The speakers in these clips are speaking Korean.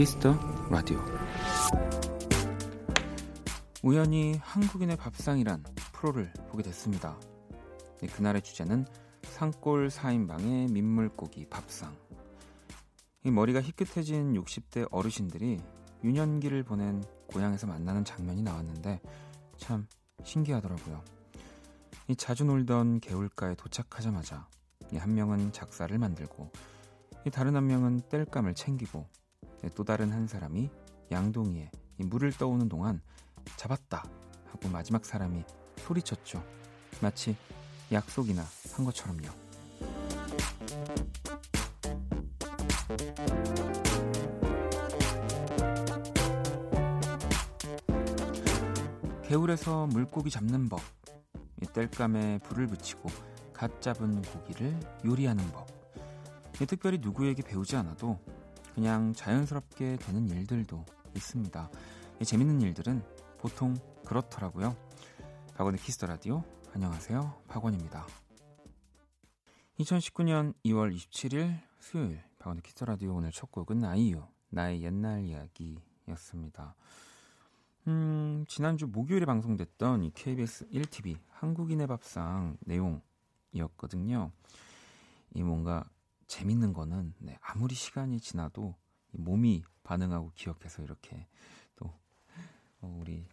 Kiss the Radio 우연히 한국인의 밥상이란 프로를 보게 됐습니다. 네, 그날의 주제는 산골 4인방의 민물고기 밥상. 이 머리가 희끗해진 60대 어르신들이 유년기를 보낸 고향에서 만나는 장면이 나왔는데 참 신기하더라고요. 이 자주 놀던 개울가에 도착하자마자 한 명은 작살을 만들고 다른 한 명은 땔감을 챙기고 또 다른 한 사람이 양동이에 물을 떠오는 동안 잡았다 하고 마지막 사람이 소리쳤죠. 마치 약속이나 한 것처럼요. 개울에서 물고기 잡는 법, 땔감에 불을 붙이고 갓 잡은 고기를 요리하는 법. 특별히 누구에게 배우지 않아도 그냥 자연스럽게 되는 일들도 있습니다. 재밌는 일들은 보통 그렇더라고요. 박원의 Kiss the Radio 안녕하세요. 박원입니다. 2019년 2월 27일 수요일 박원의 Kiss the Radio 오늘 첫 곡은 아이유 나의 옛날 이야기였습니다. 음, 지난주 목요일에 방송됐던 이 KBS 1TV 한국인의 밥상 내용이었거든요. 이 뭔가 재밌는 거는 네, 아무리 시간이 지나도 몸이 반응하고 기억해서 이렇게 또 어, 우리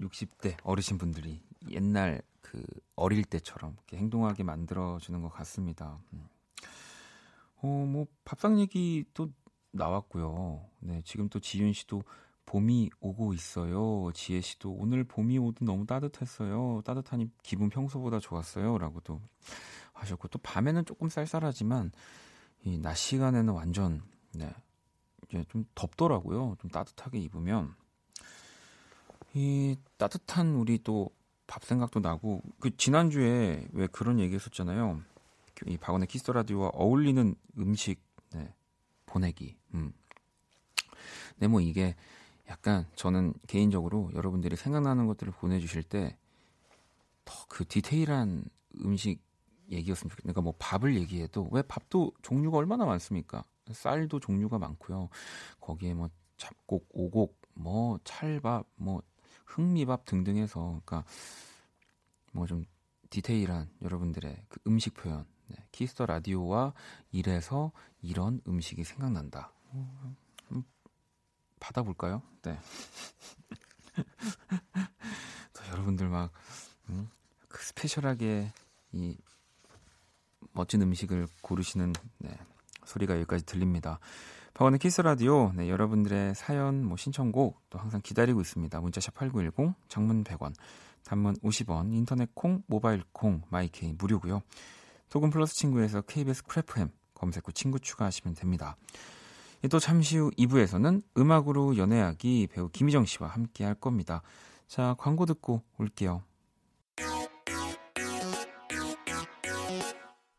60대 어르신분들이 옛날 그 어릴 때처럼 이렇게 행동하게 만들어주는 것 같습니다. 음. 어, 뭐 밥상 얘기 또 나왔고요. 네, 지금 또 지윤 씨도 봄이 오고 있어요. 지혜 씨도 오늘 봄이 오도 너무 따뜻했어요. 따뜻하니 기분 평소보다 좋았어요. 라고도 하셨고 또 밤에는 조금 쌀쌀하지만 이 낮 시간에는 완전 네. 이제 좀 덥더라고요. 좀 따뜻하게 입으면 이 따뜻한 우리 또 밥 생각도 나고 그 지난주에 왜 그런 얘기 했었잖아요. 이 박원의 키스 라디오와 어울리는 음식 네. 보내기. 음. 네, 뭐 이게 약간 저는 개인적으로 여러분들이 생각나는 것들을 보내주실 때 더 그 디테일한 음식 얘기였으면 좋겠네요. 그러니까 뭐 밥을 얘기해도 왜 밥도 종류가 얼마나 많습니까? 쌀도 종류가 많고요. 거기에 뭐 잡곡, 오곡, 뭐 찰밥, 뭐 흑미밥 등등 해서 그러니까 뭐 좀 디테일한 여러분들의 그 음식 표현. 네. Kiss the Radio와 이래서 이런 음식이 생각난다. 음, 받아볼까요? 네. 또 여러분들 막 음, 그 special하게 이 멋진 음식을 고르시는 네, 소리가 여기까지 들립니다. 박원의 키스 라디오 네, 여러분들의 사연 뭐 신청곡 또 항상 기다리고 있습니다. 문자샵 8910 장문 100원 단문 50원 인터넷 콩 모바일 콩 마이케이 무료고요. 카톡 플러스 친구에서 KBS Cool FM 검색 후 친구 추가하시면 됩니다. 또 잠시 후 2부에서는 음악으로 연애하기 배우 김희정 씨와 함께 할 겁니다. 자, 광고 듣고 올게요.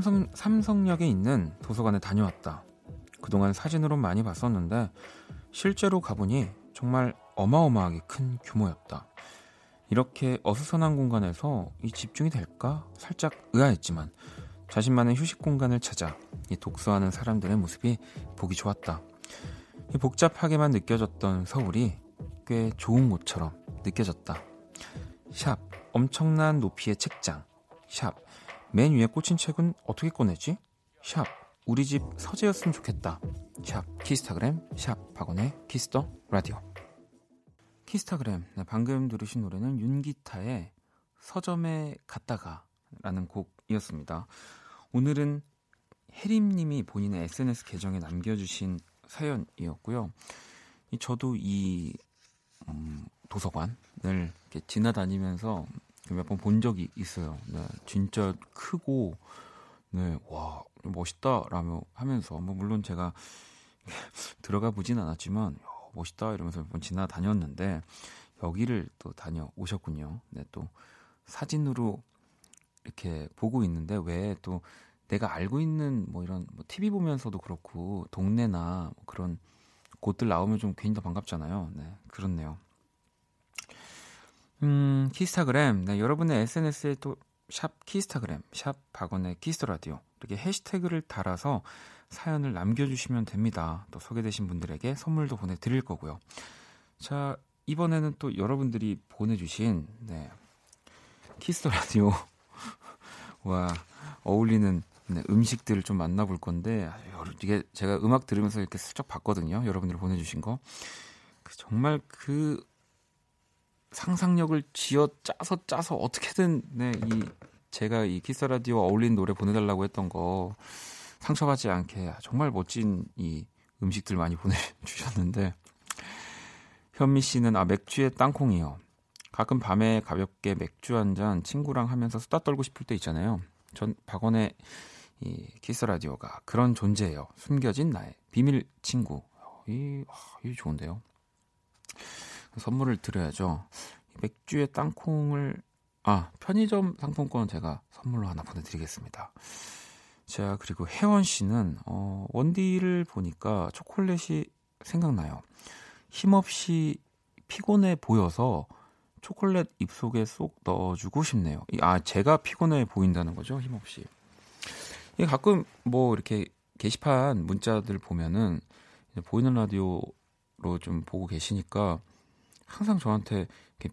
삼성, 삼성역에 있는 도서관에 다녀왔다. 그동안 사진으로 많이 봤었는데 실제로 가보니 정말 어마어마하게 큰 규모였다. 이렇게 어수선한 공간에서 이 집중이 될까 살짝 의아했지만 자신만의 휴식 공간을 찾아 이 독서하는 사람들의 모습이 보기 좋았다. 이 복잡하게만 느껴졌던 서울이 꽤 좋은 곳처럼 느껴졌다. 샵 엄청난 높이의 책장 샵 맨 위에 꽂힌 책은 어떻게 꺼내지? 샵 우리 집 서재였으면 좋겠다. 샵 키스타그램 샵 박원의 Kiss the Radio 키스타그램 네, 방금 들으신 노래는 윤기타의 서점에 갔다가 라는 곡이었습니다. 오늘은 혜림님이 본인의 SNS 계정에 남겨주신 사연이었고요. 저도 이 음, 도서관을 이렇게 지나다니면서 몇 번 본 적이 있어요. 네, 진짜 크고 네, 와 멋있다라며 하면서 뭐 물론 제가 들어가 보진 않았지만 멋있다 이러면서 몇 번 지나다녔는데 여기를 또 다녀오셨군요. 네, 또 사진으로 이렇게 보고 있는데 왜 또 내가 알고 있는 뭐 이런 뭐 TV 보면서도 그렇고 동네나 뭐 그런 곳들 나오면 좀 괜히 더 반갑잖아요. 네, 그렇네요. 음, 키스타그램. 네, 여러분의 SNS에 또 샵 키스타그램, 샵 박원의 키스라디오 이렇게 해시태그를 달아서 사연을 남겨주시면 됩니다. 또 소개되신 분들에게 선물도 보내드릴 거고요. 자, 이번에는 또 여러분들이 보내주신 네, 키스 라디오와 어울리는 네, 음식들을 좀 만나볼 건데 이게 제가 음악 들으면서 이렇게 슬쩍 봤거든요. 여러분들이 보내주신 거그 정말 그 상상력을 쥐어 짜서 짜서 어떻게든 네, 이 제가 이 키스 라디오 어울리는 노래 보내달라고 했던 거 상처받지 않게 정말 멋진 이 음식들 많이 보내주셨는데 현미 씨는 아 맥주에 땅콩이요. 가끔 밤에 가볍게 맥주 한 잔 친구랑 하면서 수다 떨고 싶을 때 있잖아요. 전 박원의 이 키스 라디오가 그런 존재예요. 숨겨진 나의 비밀 친구. 이, 아, 이 좋은데요. 선물을 드려야죠. 맥주에 땅콩을 아 편의점 상품권 제가 선물로 하나 보내드리겠습니다. 자 그리고 혜원 씨는 어, 원디를 보니까 초콜릿이 생각나요. 힘없이 피곤해 보여서 초콜릿 입속에 쏙 넣어주고 싶네요. 아, 제가 피곤해 보인다는 거죠, 힘없이. 이 가끔 뭐 이렇게 게시판 문자들 보면은 보이는 라디오로 좀 보고 계시니까 항상 저한테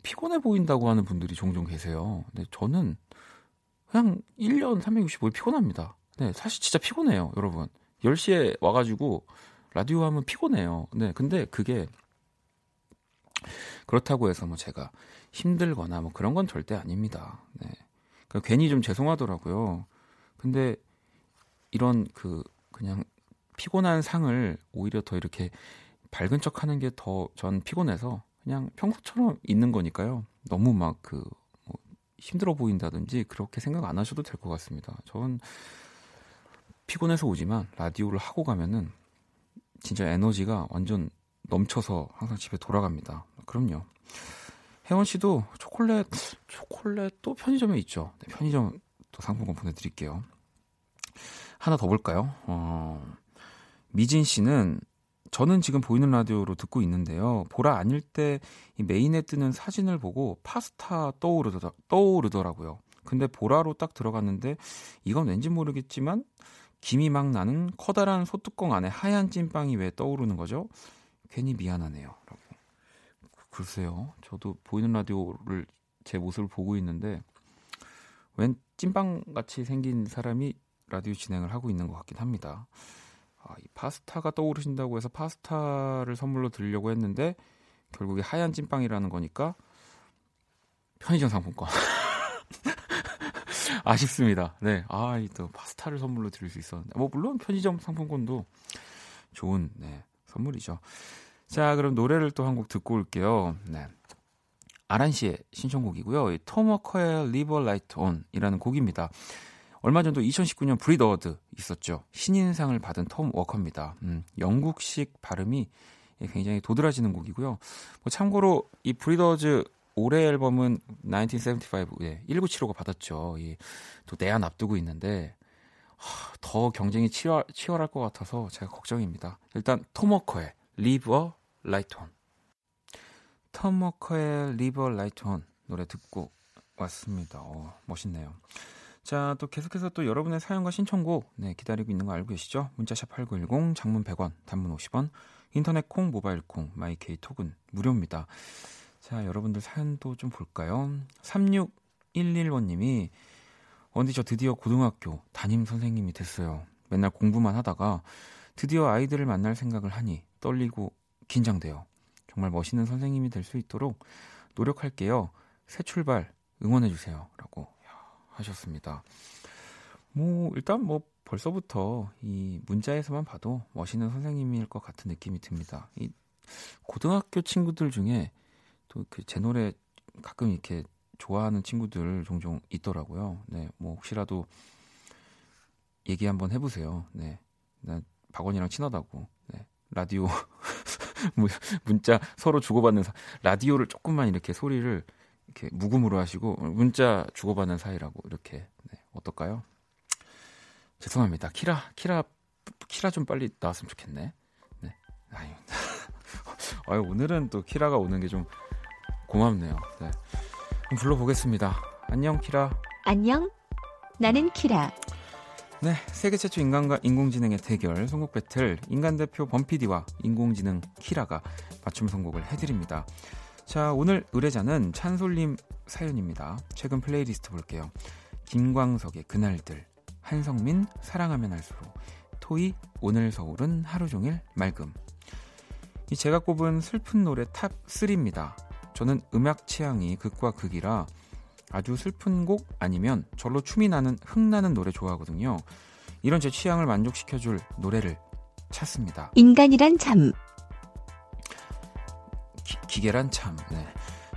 피곤해 보인다고 하는 분들이 종종 계세요. 근데 저는 그냥 1년 365일 피곤합니다. 네, 사실 진짜 피곤해요, 여러분. 10시에 와가지고 라디오 하면 피곤해요. 네, 근데 그게 그렇다고 해서 뭐 제가 힘들거나 뭐 그런 건 절대 아닙니다. 네. 그러니까 괜히 좀 죄송하더라고요. 근데 이런 그 그냥 피곤한 상을 오히려 더 이렇게 밝은 척 하는 게 더 전 피곤해서 그냥 평소처럼 있는 거니까요. 너무 막그 뭐 힘들어 보인다든지 그렇게 생각 안 하셔도 될 것 같습니다. 전 피곤해서 오지만 라디오를 하고 가면은 진짜 에너지가 완전 넘쳐서 항상 집에 돌아갑니다. 그럼요. 혜원 씨도 초콜릿, 초콜릿 또 편의점에 있죠. 네, 편의점 또 상품권 보내드릴게요. 하나 더 볼까요? 어, 미진 씨는 저는 지금 보이는 라디오로 듣고 있는데요. 보라 아닐 때 메인에 뜨는 사진을 보고 파스타 떠오르더, 떠오르더라고요. 근데 보라로 딱 들어갔는데 이건 왠지 모르겠지만 김이 막 나는 커다란 소뚜껑 안에 하얀 찐빵이 왜 떠오르는 거죠? 괜히 미안하네요. 라고. 글쎄요. 저도 보이는 라디오를 제 모습을 보고 있는데 웬 찐빵 같이 생긴 사람이 라디오 진행을 하고 있는 것 같긴 합니다. 아, 이 파스타가 떠오르신다고 해서 파스타를 선물로 드리려고 했는데 결국에 하얀 찐빵이라는 거니까 편의점 상품권. 아쉽습니다. 네. 아, 또 파스타를 선물로 드릴 수 있었는데. 뭐, 물론 편의점 상품권도 좋은, 네, 선물이죠. 자, 그럼 노래를 또 한 곡 듣고 올게요. 네. 아란 씨의 신청곡이고요. 톰 워커의 Leave a Light On 이라는 곡입니다. 얼마 전도 2019년 BRIT Awards 있었죠. 신인상을 받은 톰 워커입니다. 음, 영국식 발음이 굉장히 도드라지는 곡이고요. 뭐 참고로 이 브리더즈 올해 앨범은 1975, 예, 1975가 받았죠. 이, 또 내한 앞두고 있는데, 하, 더 경쟁이 치열, 치열할 것 같아서 제가 걱정입니다. 일단, 토머커의 Leave a Light On. 토머커의 Leave a Light On 노래 듣고 왔습니다. 어, 멋있네요. 자, 또 계속해서 또 여러분의 사연과 신청곡, 네, 기다리고 있는 거 알고 계시죠? 문자샵 8910, 장문 100원, 단문 50원, 인터넷 콩, 모바일 콩, 마이케이 톡은 무료입니다. 자, 여러분들 사연도 좀 볼까요? 3611번님이 언디 저 드디어 고등학교 담임 선생님이 됐어요. 맨날 공부만 하다가 드디어 아이들을 만날 생각을 하니 떨리고 긴장돼요. 정말 멋있는 선생님이 될 수 있도록 노력할게요. 새 출발 응원해 주세요. 라고 하셨습니다. 뭐 일단 뭐 벌써부터 이 문자에서만 봐도 멋있는 선생님일 것 같은 느낌이 듭니다. 이 고등학교 친구들 중에 또 그 제 노래 가끔 이렇게 좋아하는 친구들 종종 있더라고요. 네, 뭐 혹시라도 얘기 한번 해보세요. 네, 나 박원이랑 친하다고. 네, 라디오 문자 서로 주고받는 사, 라디오를 조금만 이렇게 소리를 이렇게 무음으로 하시고 문자 주고받는 사이라고 이렇게 네, 어떨까요? 죄송합니다. 키라 키라 키라 좀 빨리 나왔으면 좋겠네. 네. 아유. 아유 오늘은 또 키라가 오는 게 좀 고맙네요. 네. 그럼 불러보겠습니다. 안녕 키라. 안녕. 나는 키라. 네, 세계 최초 인간과 인공지능의 대결 선곡 배틀 인간 대표 범피디와 인공지능 키라가 맞춤 선곡을 해드립니다. 자, 오늘 의뢰자는 찬솔님 사연입니다. 최근 플레이리스트 볼게요. 김광석의 그날들, 한성민 사랑하면 할수록, 토이 오늘 서울은 하루 종일 맑음. 이 제가 꼽은 슬픈 노래 top 3입니다. 저는 음악 취향이 극과 극이라 아주 슬픈 곡 아니면 절로 춤이 나는 흥나는 노래 좋아하거든요. 이런 제 취향을 만족시켜줄 노래를 찾습니다. 인간이란 참. 기계란 참. 네.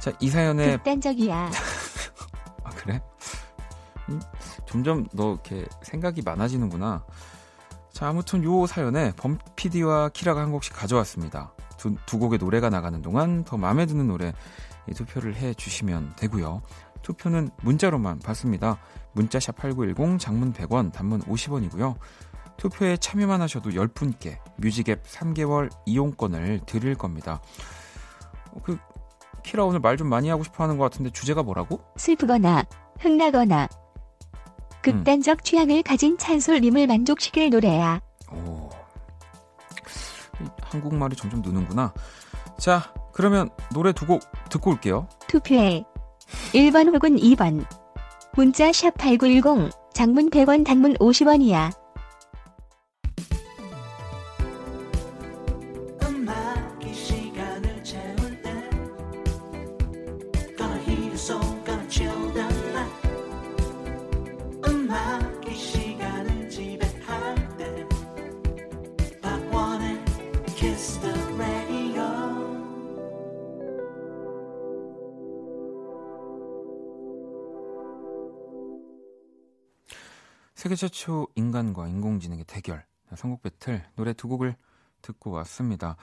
자, 이 사연에 극단적이야. 아, 그래? 음, 점점 너 이렇게 생각이 많아지는구나. 자, 아무튼 요 사연에 범피디와 키라가 한 곡씩 가져왔습니다. 두, 두 곡의 노래가 나가는 동안 더 마음에 드는 노래 투표를 해 주시면 되고요. 투표는 문자로만 받습니다. 문자샵 8910 장문 100원, 단문 50원이고요. 투표에 참여만 하셔도 10분께 뮤직앱 3개월 이용권을 드릴 겁니다. 그 키라 오늘 말 좀 많이 하고 싶어 하는 것 같은데 주제가 뭐라고? 슬프거나 흥나거나 극단적 음. 취향을 가진 찬솔님을 만족시킬 노래야. 오. 한국말이 점점 느는구나. 자, 그러면 노래 두 곡 듣고 올게요. 투표해. 1번 혹은 2번. 문자 샵 8910, 장문 100원, 단문 50원이야. 세계 최초 인간과 인공지능의 대결, 선곡 배틀 노래 두 곡을 듣고 왔습니다.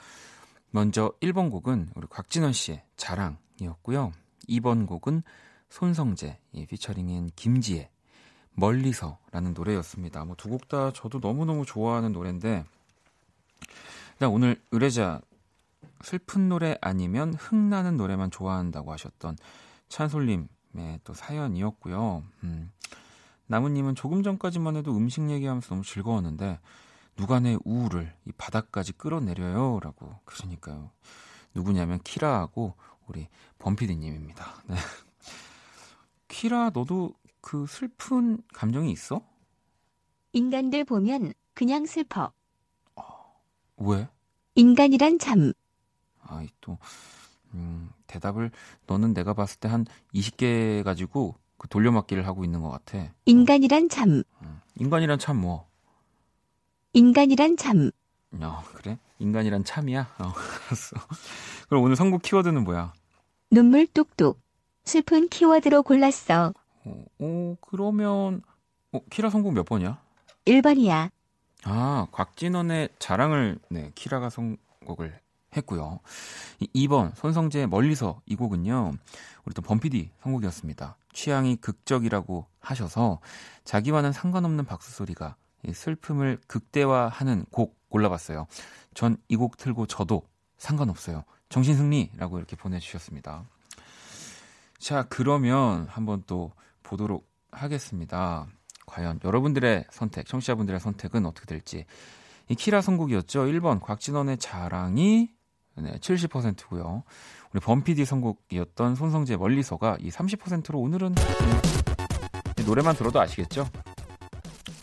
먼저 1번 곡은 우리 곽진원 씨의 자랑이었고요. 2번 곡은 손성재 피처링인 김지혜 멀리서라는 노래였습니다. 뭐 두 곡 다 저도 너무너무 좋아하는 노래인데 일단 오늘 의뢰자 슬픈 노래 아니면 흥나는 노래만 좋아한다고 하셨던 찬솔님의 또 사연이었고요. 음, 나무님은 조금 전까지만 해도 음식 얘기하면서 너무 즐거웠는데 누가 내 우울을 이 바닥까지 끌어내려요 라고 그러니까요 누구냐면 키라하고 우리 범피디님입니다 네. 키라 너도 그 슬픈 감정이 있어? 인간들 보면 그냥 슬퍼 어, 왜? 인간이란 참 아이 또 음, 대답을 너는 내가 봤을 때 한 20개 가지고 그 돌려막기를 하고 있는 것 같아. 인간이란 참. 음. 인간이란 참 뭐? 인간이란 참. 어, 그래? 인간이란 참이야? 어, 알았어. 그럼 오늘 선곡 키워드는 뭐야? 눈물 뚝뚝. 슬픈 키워드로 골랐어. 어, 어 그러면, 어, 키라 선곡 몇 번이야? 1번이야. 아, 곽진원의 자랑을, 네, 키라가 선곡을 했고요. 2번, 손성재의 멀리서 이 곡은요, 우리 또 범피디 선곡이었습니다. 취향이 극적이라고 하셔서 자기와는 상관없는 박수 소리가 슬픔을 극대화하는 곡 골라봤어요. 전 이 곡 틀고 저도 상관없어요. 정신승리라고 이렇게 보내주셨습니다. 자, 그러면 한번 또 보도록 하겠습니다. 과연 여러분들의 선택, 청취자분들의 선택은 어떻게 될지. 이 키라 선곡이었죠. 1번 곽진원의 자랑이 네, 70%고요. 우리 범피디 선곡이었던 손성재 멀리서가 이 30%로 오늘은 네, 노래만 들어도 아시겠죠?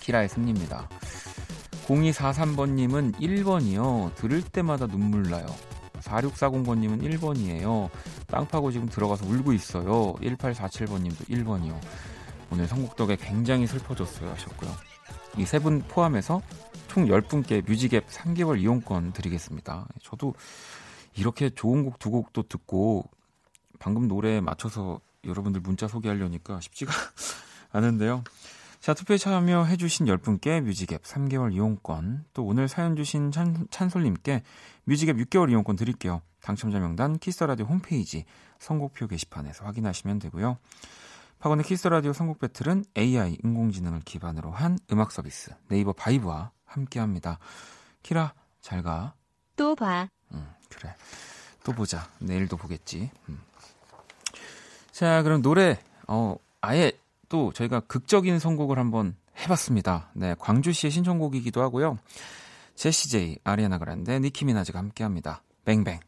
키라의 승리입니다. 0243번님은 1번이요. 들을 때마다 눈물 나요. 4640번님은 1번이에요. 땅 파고 지금 들어가서 울고 있어요. 1847번님도 1번이요. 오늘 선곡 덕에 굉장히 슬퍼졌어요 하셨고요. 이 세 분 포함해서 총 10분께 뮤직앱 3개월 이용권 드리겠습니다. 저도 이렇게 좋은 곡 두 곡도 듣고 방금 노래에 맞춰서 여러분들 문자 소개하려니까 쉽지가 않은데요. 자, 투표에 참여해주신 10분께 뮤직앱 3개월 이용권, 또 오늘 사연 주신 찬, 찬솔님께 뮤직앱 6개월 이용권 드릴게요. 당첨자 명단 키스라디오 홈페이지 선곡표 게시판에서 확인하시면 되고요. 박원의 키스라디오 선곡 battle은 AI 인공지능을 기반으로 한 음악 서비스 네이버 바이브와 함께합니다. 키라 잘 가. 또 봐. 음, 그래. 또 보자. 내일도 보겠지. 음. 자, 그럼 노래 어 아예 또 저희가 극적인 선곡을 한번 해봤습니다. 네, 광주 씨의 신청곡이기도 하고요. 제시 제이, 아리아나 그란데, 니키 미나즈가 함께 합니다. 뱅뱅.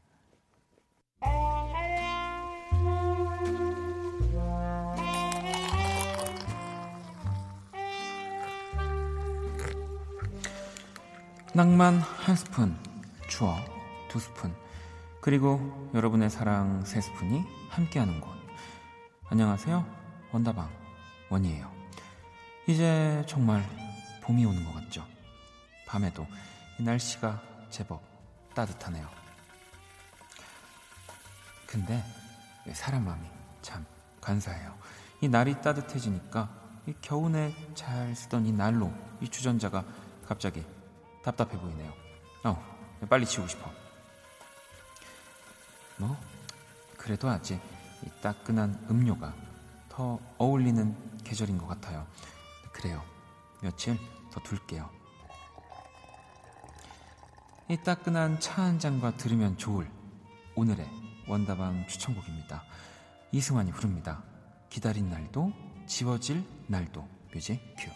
낭만 한 스푼, 추억 두 스푼, 그리고 여러분의 사랑 세 스푼이 함께하는 곳. 안녕하세요, 원다방. 원이에요. 이제 정말 봄이 오는 것 같죠? 밤에도 이 날씨가 제법 따뜻하네요. 근데 사람 마음이 참 간사해요. 이 날이 따뜻해지니까 이 겨우내 잘 쓰던 이 난로, 이 주전자가 갑자기 답답해 보이네요. 어, 빨리 치우고 싶어. 뭐, 그래도 아직 이 따끈한 음료가 더 어울리는 계절인 것 같아요. 그래요. 며칠 더 둘게요. 이 따끈한 차 한 잔과 들으면 좋을 오늘의 원다방 추천곡입니다. 이승환이 부릅니다. 기다린 날도 지워질 날도 뮤직 큐.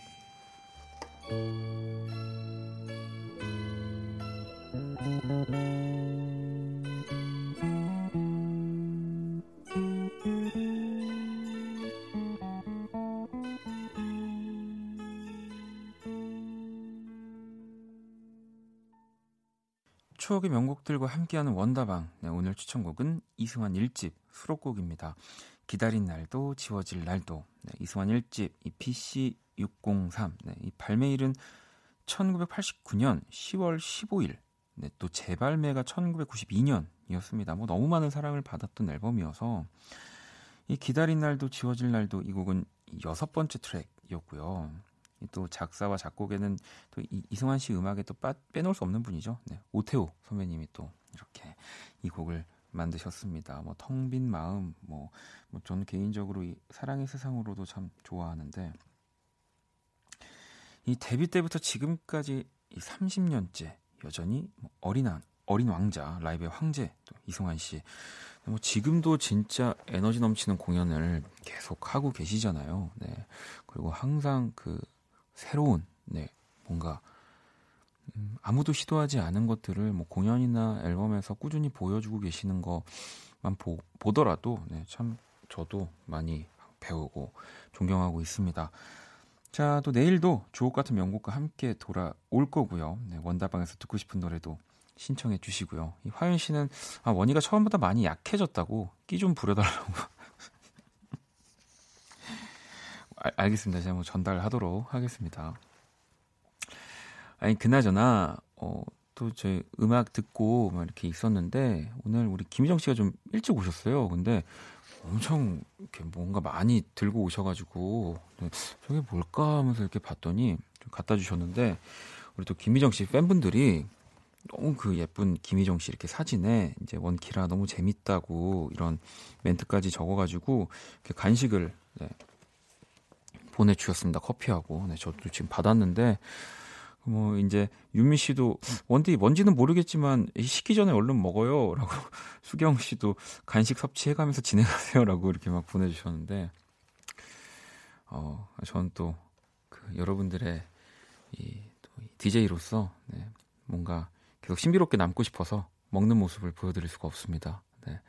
추억의 명곡들과 함께하는 원다방. 네, 오늘 추천곡은 이승환 1집 수록곡입니다. 기다린 날도 지워질 날도. 네, 이승환 1집 이 PC 603. 네, 이 발매일은 1989년 10월 15일. 네, 또 재발매가 1992년이었습니다. 뭐 너무 많은 사랑을 받았던 앨범이어서 이 기다린 날도 지워질 날도 이 곡은 여섯 번째 트랙이었고요. 또 작사와 작곡에는 또 이승환 씨 음악에 또 빠, 빼놓을 수 없는 분이죠. 네, 오태호 선배님이 또 이렇게 이 곡을 만드셨습니다. 뭐 텅 빈 마음, 뭐, 뭐 저는 개인적으로 이 사랑의 세상으로도 참 좋아하는데 이 데뷔 때부터 지금까지 이 30년째 여전히 뭐 어린 어린 왕자 라이브의 황제 또 이승환 씨. 뭐 지금도 진짜 에너지 넘치는 공연을 계속 하고 계시잖아요. 네. 그리고 항상 그 새로운 네 뭔가 음, 아무도 시도하지 않은 것들을 뭐 공연이나 앨범에서 꾸준히 보여주고 계시는 것만 보, 보더라도 네, 참 저도 많이 배우고 존경하고 있습니다. 자, 또 내일도 주옥 같은 명곡과 함께 돌아올 거고요. 네, 원다방에서 듣고 싶은 노래도 신청해 주시고요. 이 화윤 씨는 아, 원희가 처음보다 많이 약해졌다고 끼 좀 부려달라고 아, 알겠습니다. 제가 뭐 전달하도록 하겠습니다. 아니 그나저나 어, 또 저희 음악 듣고 막 이렇게 있었는데 오늘 우리 김희정 씨가 좀 일찍 오셨어요. 근데 엄청 이렇게 뭔가 많이 들고 오셔가지고 네, 저게 뭘까 하면서 이렇게 봤더니 좀 갖다 주셨는데 우리 또 김희정 씨 팬분들이 너무 그 예쁜 김희정 씨 이렇게 사진에 이제 원키라 너무 재밌다고 이런 멘트까지 적어가지고 이렇게 간식을 네, 보내주셨습니다. 커피하고. 네, 저도 지금 받았는데, 뭐, 이제, 윤미 씨도, 원디 뭔지는 모르겠지만, 식기 전에 얼른 먹어요. 라고, 수경 씨도 간식 섭취해가면서 진행하세요. 라고 이렇게 막 보내주셨는데, 어, 저는 또, 그, 여러분들의, 이, 또, DJ로서, 네, 뭔가 계속 신비롭게 남고 싶어서 먹는 모습을 보여드릴 수가 없습니다. 네.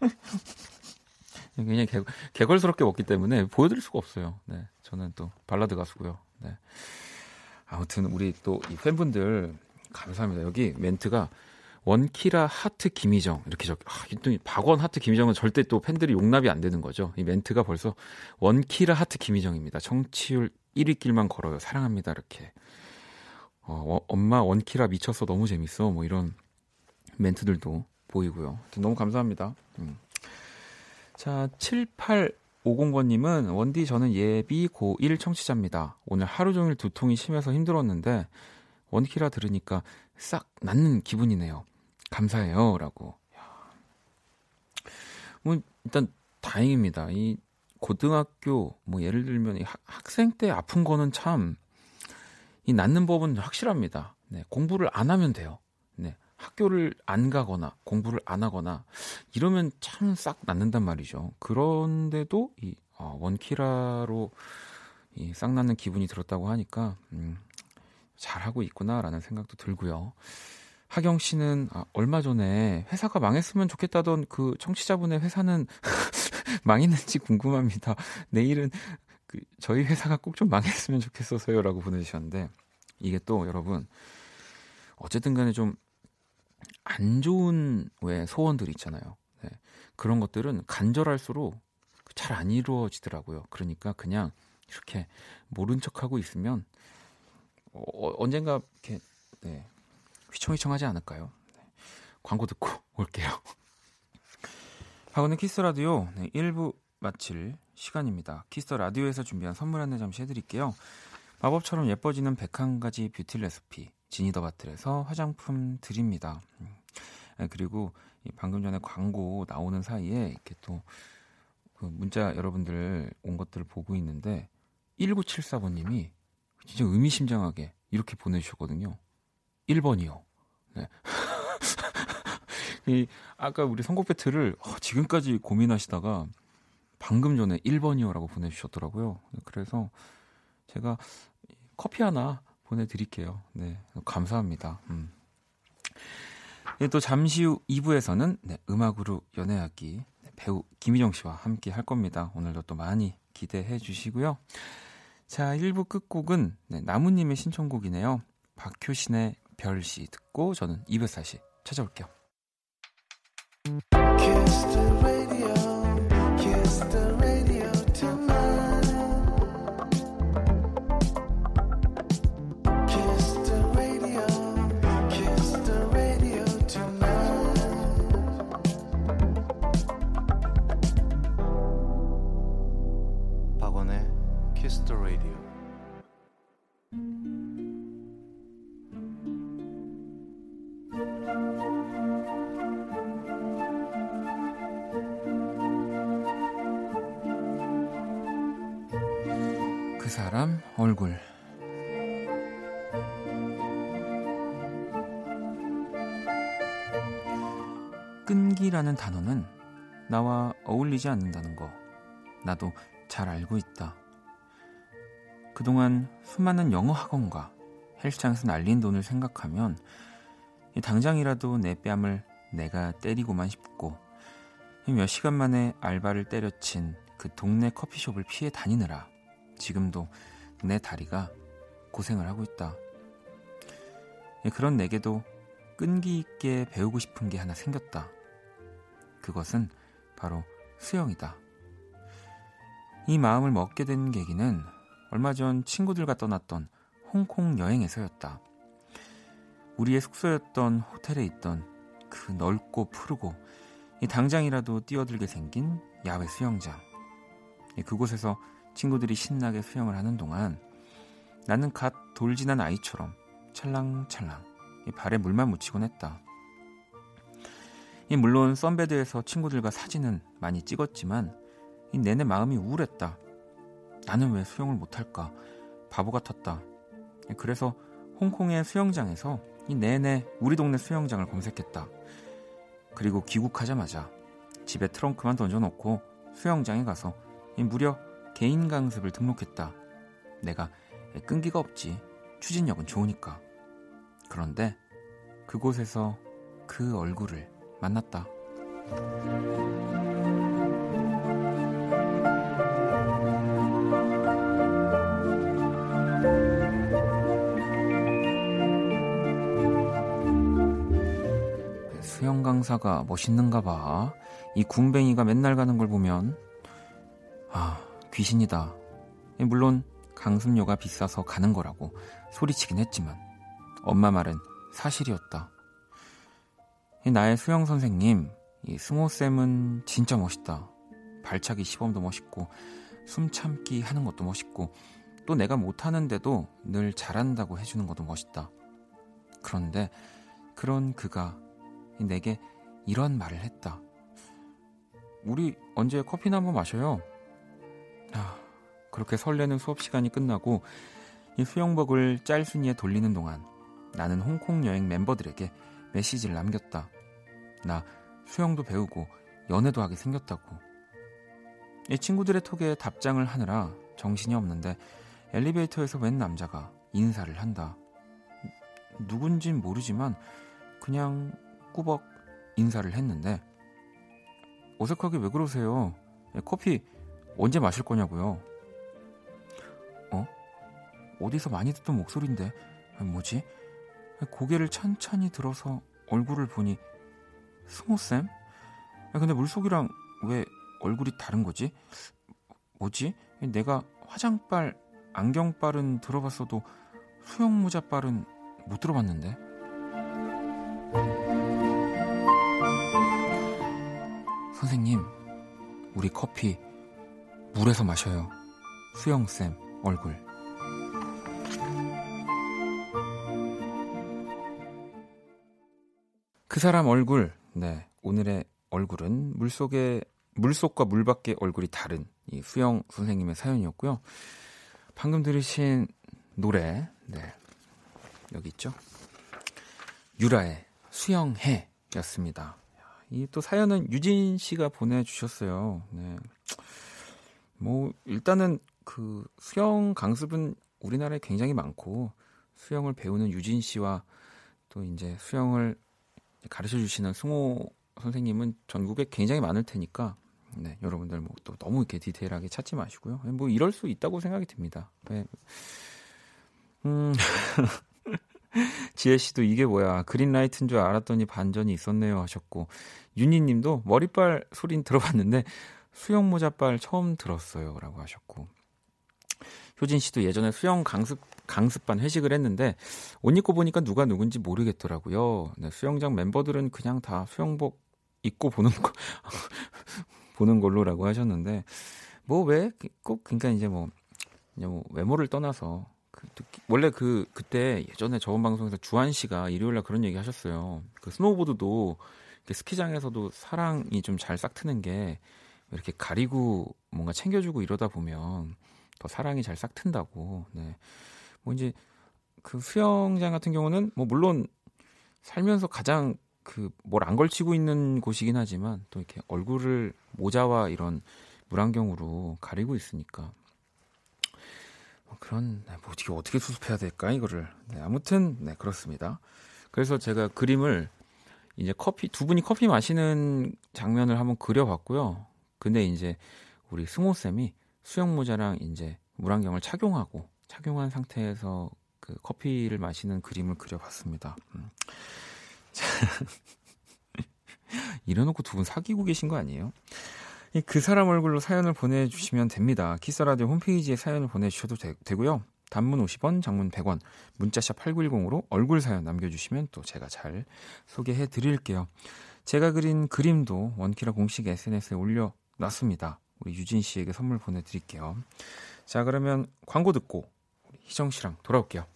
굉장히 게, 게걸스럽게 먹기 때문에 보여드릴 수가 없어요. 네, 저는 또 발라드 가수고요. 네. 아무튼 우리 또 이 팬분들 감사합니다. 여기 멘트가 원키라 하트 김희정 이렇게 적. 아, 또 박원 하트 김희정은 절대 또 팬들이 용납이 안 되는 거죠. 이 멘트가 벌써 원키라 하트 김희정입니다. 청취율 1위 길만 걸어요. 사랑합니다. 이렇게. 어, 엄마 원키라 미쳤어 너무 재밌어. 뭐 이런 멘트들도 보이고요. 너무 감사합니다. 음. 자, 7850번님은 원디 저는 예비 고1 청취자입니다. 오늘 하루 종일 두통이 심해서 힘들었는데 원키라 들으니까 싹 낫는 기분이네요. 감사해요. 라고. 뭐, 일단 다행입니다. 이 고등학교, 뭐 예를 들면 이 학생 때 아픈 거는 참, 이 낫는 법은 확실합니다. 네, 공부를 안 하면 돼요. 네, 학교를 안 가거나 공부를 안 하거나 이러면 참 싹 낫는단 말이죠. 그런데도 이 어, 원키라로 이싹 낫는 기분이 들었다고 하니까 음, 잘 하고 있구나라는 생각도 들고요. 하경 씨는 아, 얼마 전에 회사가 망했으면 좋겠다던 그 청취자분의 회사는 망했는지 궁금합니다. 내일은 그 저희 회사가 꼭 좀 망했으면 좋겠어서요라고 보내주셨는데 이게 또 여러분 어쨌든 간에 좀 안 좋은 왜 소원들 있잖아요. 네. 그런 것들은 간절할수록 잘 안 이루어지더라고요. 그러니까 그냥 이렇게 모른 척하고 있으면 어, 어, 언젠가 이렇게 네, 휘청휘청하지 않을까요? 네. 광고 듣고 올게요. 박원의 Kiss the Radio 네, 1부 마칠 시간입니다. Kiss the Radio에서 준비한 선물 안내 잠시 해드릴게요. 마법처럼 예뻐지는 101가지 뷰티 레시피 Genie the Bottle에서 화장품 드립니다. 음. 네, 그리고 방금 전에 광고 나오는 사이에 이렇게 또 그 문자 여러분들 온 것들을 보고 있는데 1974번님이 진짜 의미심장하게 이렇게 보내주셨거든요. 1번이요. 네. 이 아까 우리 선곡 배틀을 어, 지금까지 고민하시다가 방금 전에 1번이요라고 보내주셨더라고요. 그래서 제가 커피 하나 보내드릴게요. 네, 감사합니다. 음. 네, 또 잠시 후 2부에서는 네, 음악으로 연애하기 네, 배우 김희정 씨와 함께 할 겁니다. 오늘도 또 많이 기대해 주시고요. 자, 1부 끝곡은 네, 나무님의 신청곡이네요. 박효신의 별시 듣고 저는 2부에서 다시 찾아올게요. 단어는 나와 어울리지 않는다는 거 나도 잘 알고 있다. 그동안 수많은 영어 학원과 헬스장에서 날린 돈을 생각하면 당장이라도 내 뺨을 내가 때리고만 싶고 몇 시간 만에 알바를 때려친 그 동네 커피숍을 피해 다니느라 지금도 내 다리가 고생을 하고 있다. 예, 그런 내게도 끈기 있게 배우고 싶은 게 하나 생겼다. 그것은 바로 수영이다. 이 마음을 먹게 된 계기는 얼마 전 친구들과 떠났던 홍콩 여행에서였다. 우리의 숙소였던 호텔에 있던 그 넓고 푸르고 당장이라도 뛰어들게 생긴 야외 수영장. 예, 그곳에서 친구들이 신나게 수영을 하는 동안 나는 갓 돌진한 아이처럼 찰랑찰랑 발에 물만 묻히곤 했다. 물론 썬베드에서 친구들과 사진은 많이 찍었지만 내내 마음이 우울했다. 나는 왜 수영을 못할까? 바보 같았다. 그래서 홍콩의 수영장에서 이 내내 우리 동네 수영장을 검색했다. 그리고 귀국하자마자 집에 트렁크만 던져놓고 수영장에 가서 무려 개인 강습을 등록했다. 내가 끈기가 없지. 추진력은 좋으니까. 그런데 그곳에서 그 얼굴을 만났다. 수영 강사가 멋있는가 봐. 이 궁뱅이가 맨날 가는 걸 보면 아, 귀신이다. 물론 강습료가 비싸서 가는 거라고 소리치긴 했지만 엄마 말은 사실이었다. 나의 수영 선생님, 이 승호쌤은 진짜 멋있다. 발차기 시범도 멋있고 숨 참기 하는 것도 멋있고 또 내가 못하는데도 늘 잘한다고 해주는 것도 멋있다. 그런데 그런 그가 내게 이런 말을 했다. 우리 언제 커피나 한번 마셔요? 아, 그렇게 설레는 수업 시간이 끝나고 이 수영복을 짤순이에 돌리는 동안 나는 홍콩 여행 멤버들에게 메시지를 남겼다. 나 수영도 배우고 연애도 하게 생겼다고. 이 친구들의 톡에 답장을 하느라 정신이 없는데 엘리베이터에서 웬 남자가 인사를 한다. 누군진 모르지만 그냥 꾸벅 인사를 했는데 어색하게 왜 그러세요? 커피 언제 마실 거냐고요? 어? 어디서 많이 듣던 목소리인데 뭐지? 고개를 천천히 들어서 얼굴을 보니 승호쌤? 근데 물속이랑 왜 얼굴이 다른 거지? 뭐지? 내가 화장빨, 안경빨은 들어봤어도 수영모자빨은 못 들어봤는데. 선생님, 우리 커피 물에서 마셔요. 수영쌤 얼굴. 그 사람 얼굴, 네, 오늘의 얼굴은 물 속에 물 속과 물 밖의 얼굴이 다른 이 수영 선생님의 사연이었고요. 방금 들으신 노래, 네, 여기 있죠. 유라의 수영해였습니다. 이 또 사연은 유진 씨가 보내주셨어요. 네. 뭐 일단은 그 수영 강습은 우리나라에 굉장히 많고 수영을 배우는 유진 씨와 또 이제 수영을 가르쳐 주시는 승호 선생님은 전국에 굉장히 많을 테니까 네, 여러분들 뭐 또 너무 이렇게 디테일하게 찾지 마시고요. 뭐 이럴 수 있다고 생각이 듭니다. 네. 음. 지혜 씨도 이게 뭐야 그린라이트인 줄 알았더니 반전이 있었네요 하셨고 윤희 님도 머리빨 소린 들어봤는데 수영 모자빨 처음 들었어요라고 하셨고 효진 씨도 예전에 수영 강습 강습반 회식을 했는데 옷 입고 보니까 누가 누군지 모르겠더라고요. 네, 수영장 멤버들은 그냥 다 수영복 입고 보는 거 보는 걸로라고 하셨는데 뭐 왜 꼭 그러니까 이제 뭐, 그냥 뭐 외모를 떠나서 그, 원래 그 그때 예전에 저번 방송에서 주한 씨가 일요일 날 그런 얘기 하셨어요. 그 스노우보드도 스키장에서도 사랑이 좀 잘 싹트는 게 이렇게 가리고 뭔가 챙겨주고 이러다 보면 더 사랑이 잘 싹 튼다고. 네. 뭐 이제 그 수영장 같은 경우는 뭐 물론 살면서 가장 그 뭘 안 걸치고 있는 곳이긴 하지만 또 이렇게 얼굴을 모자와 이런 물안경으로 가리고 있으니까 뭐 그런 네, 뭐 어떻게 어떻게 수습해야 될까 이거를 네, 아무튼 네 그렇습니다. 그래서 제가 그림을 이제 커피 두 분이 커피 마시는 장면을 한번 그려봤고요. 근데 이제 우리 승호 쌤이 수영 모자랑 이제 물안경을 착용하고 착용한 상태에서 그 커피를 마시는 그림을 그려봤습니다. 음. 이래놓고 두 분 사귀고 계신 거 아니에요? 그 사람 얼굴로 사연을 보내주시면 됩니다. 키스라디오 홈페이지에 사연을 보내주셔도 되, 고요 단문 50원, 장문 100원, 문자샵 8910으로 얼굴 사연 남겨주시면 또 제가 잘 소개해 드릴게요. 제가 그린 그림도 원키라 공식 SNS에 올려놨습니다. 우리 유진 씨에게 선물 보내드릴게요. 자, 그러면 광고 듣고 희정 씨랑 돌아올게요.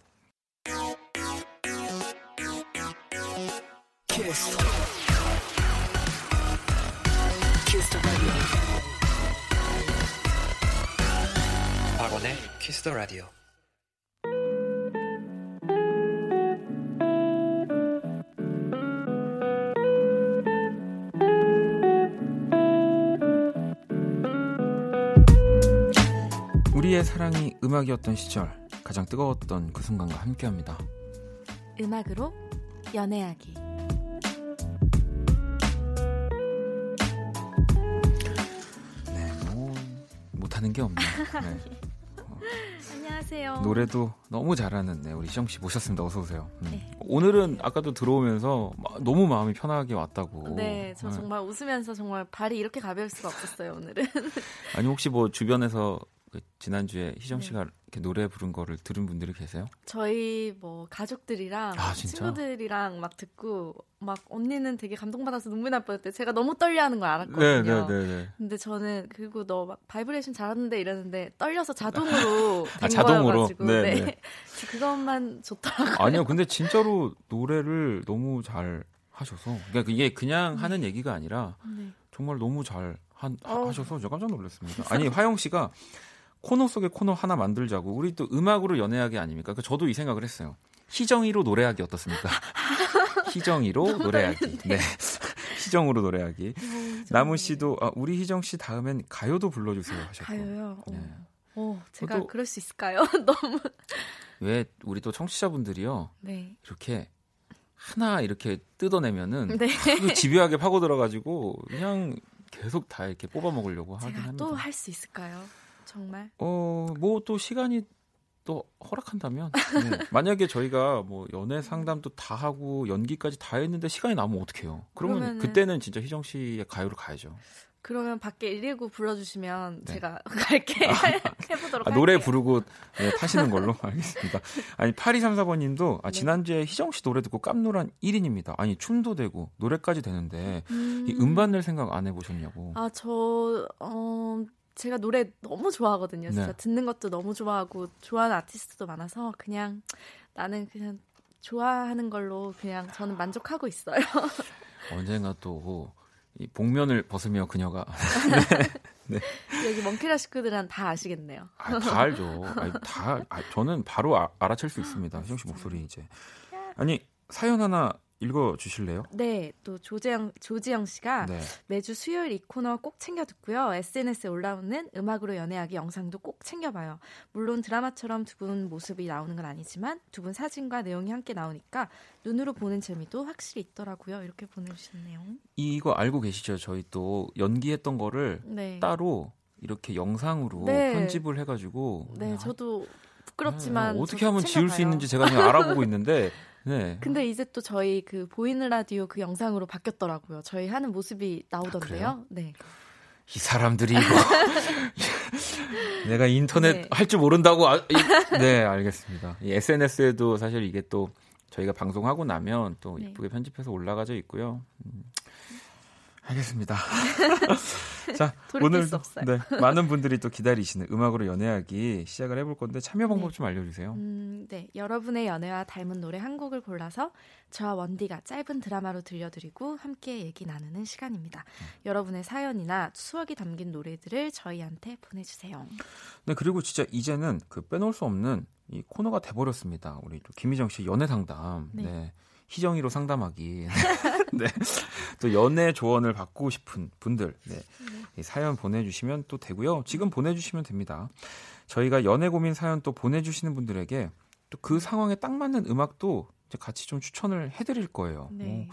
키스. 더 라디오. 사랑이 음악이었던 시절 가장 뜨거웠던 그 순간과 함께합니다. 음악으로 연애하기. 네, 뭐 못하는 게 없네요. 네. 어, 안녕하세요. 노래도 너무 잘하는 네, 우리 시영 씨 모셨습니다. 어서 오세요. 음. 네. 오늘은 아까도 들어오면서 너무 마음이 편하게 왔다고. 네, 저 네. 정말 웃으면서 정말 발이 이렇게 가벼울 수가 없었어요 오늘은. 아니 혹시 뭐 주변에서 그 지난주에 희정 네. 씨가 이렇게 노래 부른 거를 들은 분들이 계세요? 저희 뭐 가족들이랑 아? 친구들이랑 막 듣고 막 언니는 되게 감동받아서 눈물 날 뻔했대. 제가 너무 떨려하는 걸 알았거든요. 네. 근데 저는 그리고 너 막 바이브레이션 잘하는데 이러는데 떨려서 자동으로 된 아, 자동으로? 네, 네. 네. 그것만 좋더라고요. 아니요, 근데 진짜로 노래를 너무 잘 하셔서 그러니까 이게 그냥 하는 얘기가 아니라 네. 정말 너무 잘 한- 하, 어. 하셔서 제가 깜짝 놀랐습니다. 아니 희정 씨가 코너 속에 코너 하나 만들자고 우리 또 음악으로 연애하기 아닙니까? 그 저도 이 생각을 했어요. 희정이로 노래하기 어떻습니까? 희정이로 노래하기. 네. 희정으로 노래하기. 나무 씨도 아, 우리 희정 씨 다음엔 가요도 불러주세요 하셨고. 가요요. 네. 어. 어, 제가 저도- 그럴 수 있을까요? 너무 왜 우리 또 청취자분들이요 네. 이렇게 하나 이렇게 뜯어내면은 네. 그 집요하게 파고 들어가지고 그냥 계속 다 이렇게 뽑아 먹으려고 하긴 합니다. 또 할 수 있을까요? 정말? 어, 뭐 또 시간이 또 허락한다면 네. 만약에 저희가 뭐 연애 상담도 다 하고 연기까지 다 했는데 시간이 남으면 어떡해요? 그러면 그러면은- 그때는 진짜 희정 씨의 가요로 가야죠. 그러면 밖에 119 불러주시면 네. 제가 갈게 해보도록 아, 할게요. 노래 부르고 네, 타시는 걸로 알겠습니다. 아니 8234번님도 아, 네. 지난주에 희정 씨 노래 듣고 깜놀한 1인입니다. 아니 춤도 되고 노래까지 되는데 음. 이 음반 낼 생각 안 해보셨냐고. 아, 저, 어, 제가 노래 너무 좋아하거든요. 진짜 네. 듣는 것도 너무 좋아하고, 좋아하는 아티스트도 많아서, 그냥 나는 그냥 좋아하는 걸로 그냥 저는 만족하고 있어요. 언젠가 또 이 복면을 벗으며 그녀가 여기 멍키라 식구들은 다 아시겠네요. 아, 다 알죠. 아니, 다 아, 저는 바로 아, 알아챌 수 있습니다. 희정 씨 목소리 이제. 아니 사연 하나 읽어 주실래요? 네, 또 조재영, 조지영 씨가 네. 매주 수요일 이 코너 꼭 챙겨 듣고요. SNS에 올라오는 음악으로 연애하기 영상도 꼭 챙겨 봐요. 물론 드라마처럼 두 분 모습이 나오는 건 아니지만 두 분 사진과 내용이 함께 나오니까 눈으로 보는 재미도 확실히 있더라고요. 이렇게 보내주셨네요. 이거 알고 계시죠? 저희 또 연기했던 거를 네. 따로 이렇게 영상으로 네. 편집을 해가지고 네, 아, 저도 부끄럽지만 아, 어떻게 하면 지울 수. 있는지 제가 지금 알아보고 있는데 네. 근데 이제 또 저희 그 보이는 라디오 그 영상으로 바뀌었더라고요. 저희 하는 모습이 나오던데요. 아? 네. 이 사람들이 이거 내가 인터넷 네. 할줄 모른다고 아, 이- 네 알겠습니다. 이 SNS에도 사실 이게 또 저희가 방송하고 나면 또 네. 이쁘게 편집해서 올라가져 있고요. 음, 알겠습니다. 자 오늘. 네, 많은 분들이 또 기다리시는 음악으로 연애하기 시작을 해볼 건데 참여 방법 네. 좀 알려주세요. 음, 네. 여러분의 연애와 닮은 노래 한 곡을 골라서 저와 원디가 짧은 드라마로 들려드리고 함께 얘기 나누는 시간입니다. 음. 여러분의 사연이나 추억이 담긴 노래들을 저희한테 보내주세요. 네 그리고 진짜 이제는 그 빼놓을 수 없는 이 코너가 돼버렸습니다. 우리 또 김희정 씨 연애 상담. 네. 네. 희정이로 상담하기. 네. 또 연애 조언을 받고 싶은 분들. 네. 이 사연 보내주시면 또 되고요. 지금 보내주시면 됩니다. 저희가 연애 고민 사연 또 보내주시는 분들에게 또 그 상황에 딱 맞는 음악도 같이 좀 추천을 해드릴 거예요. 네. 뭐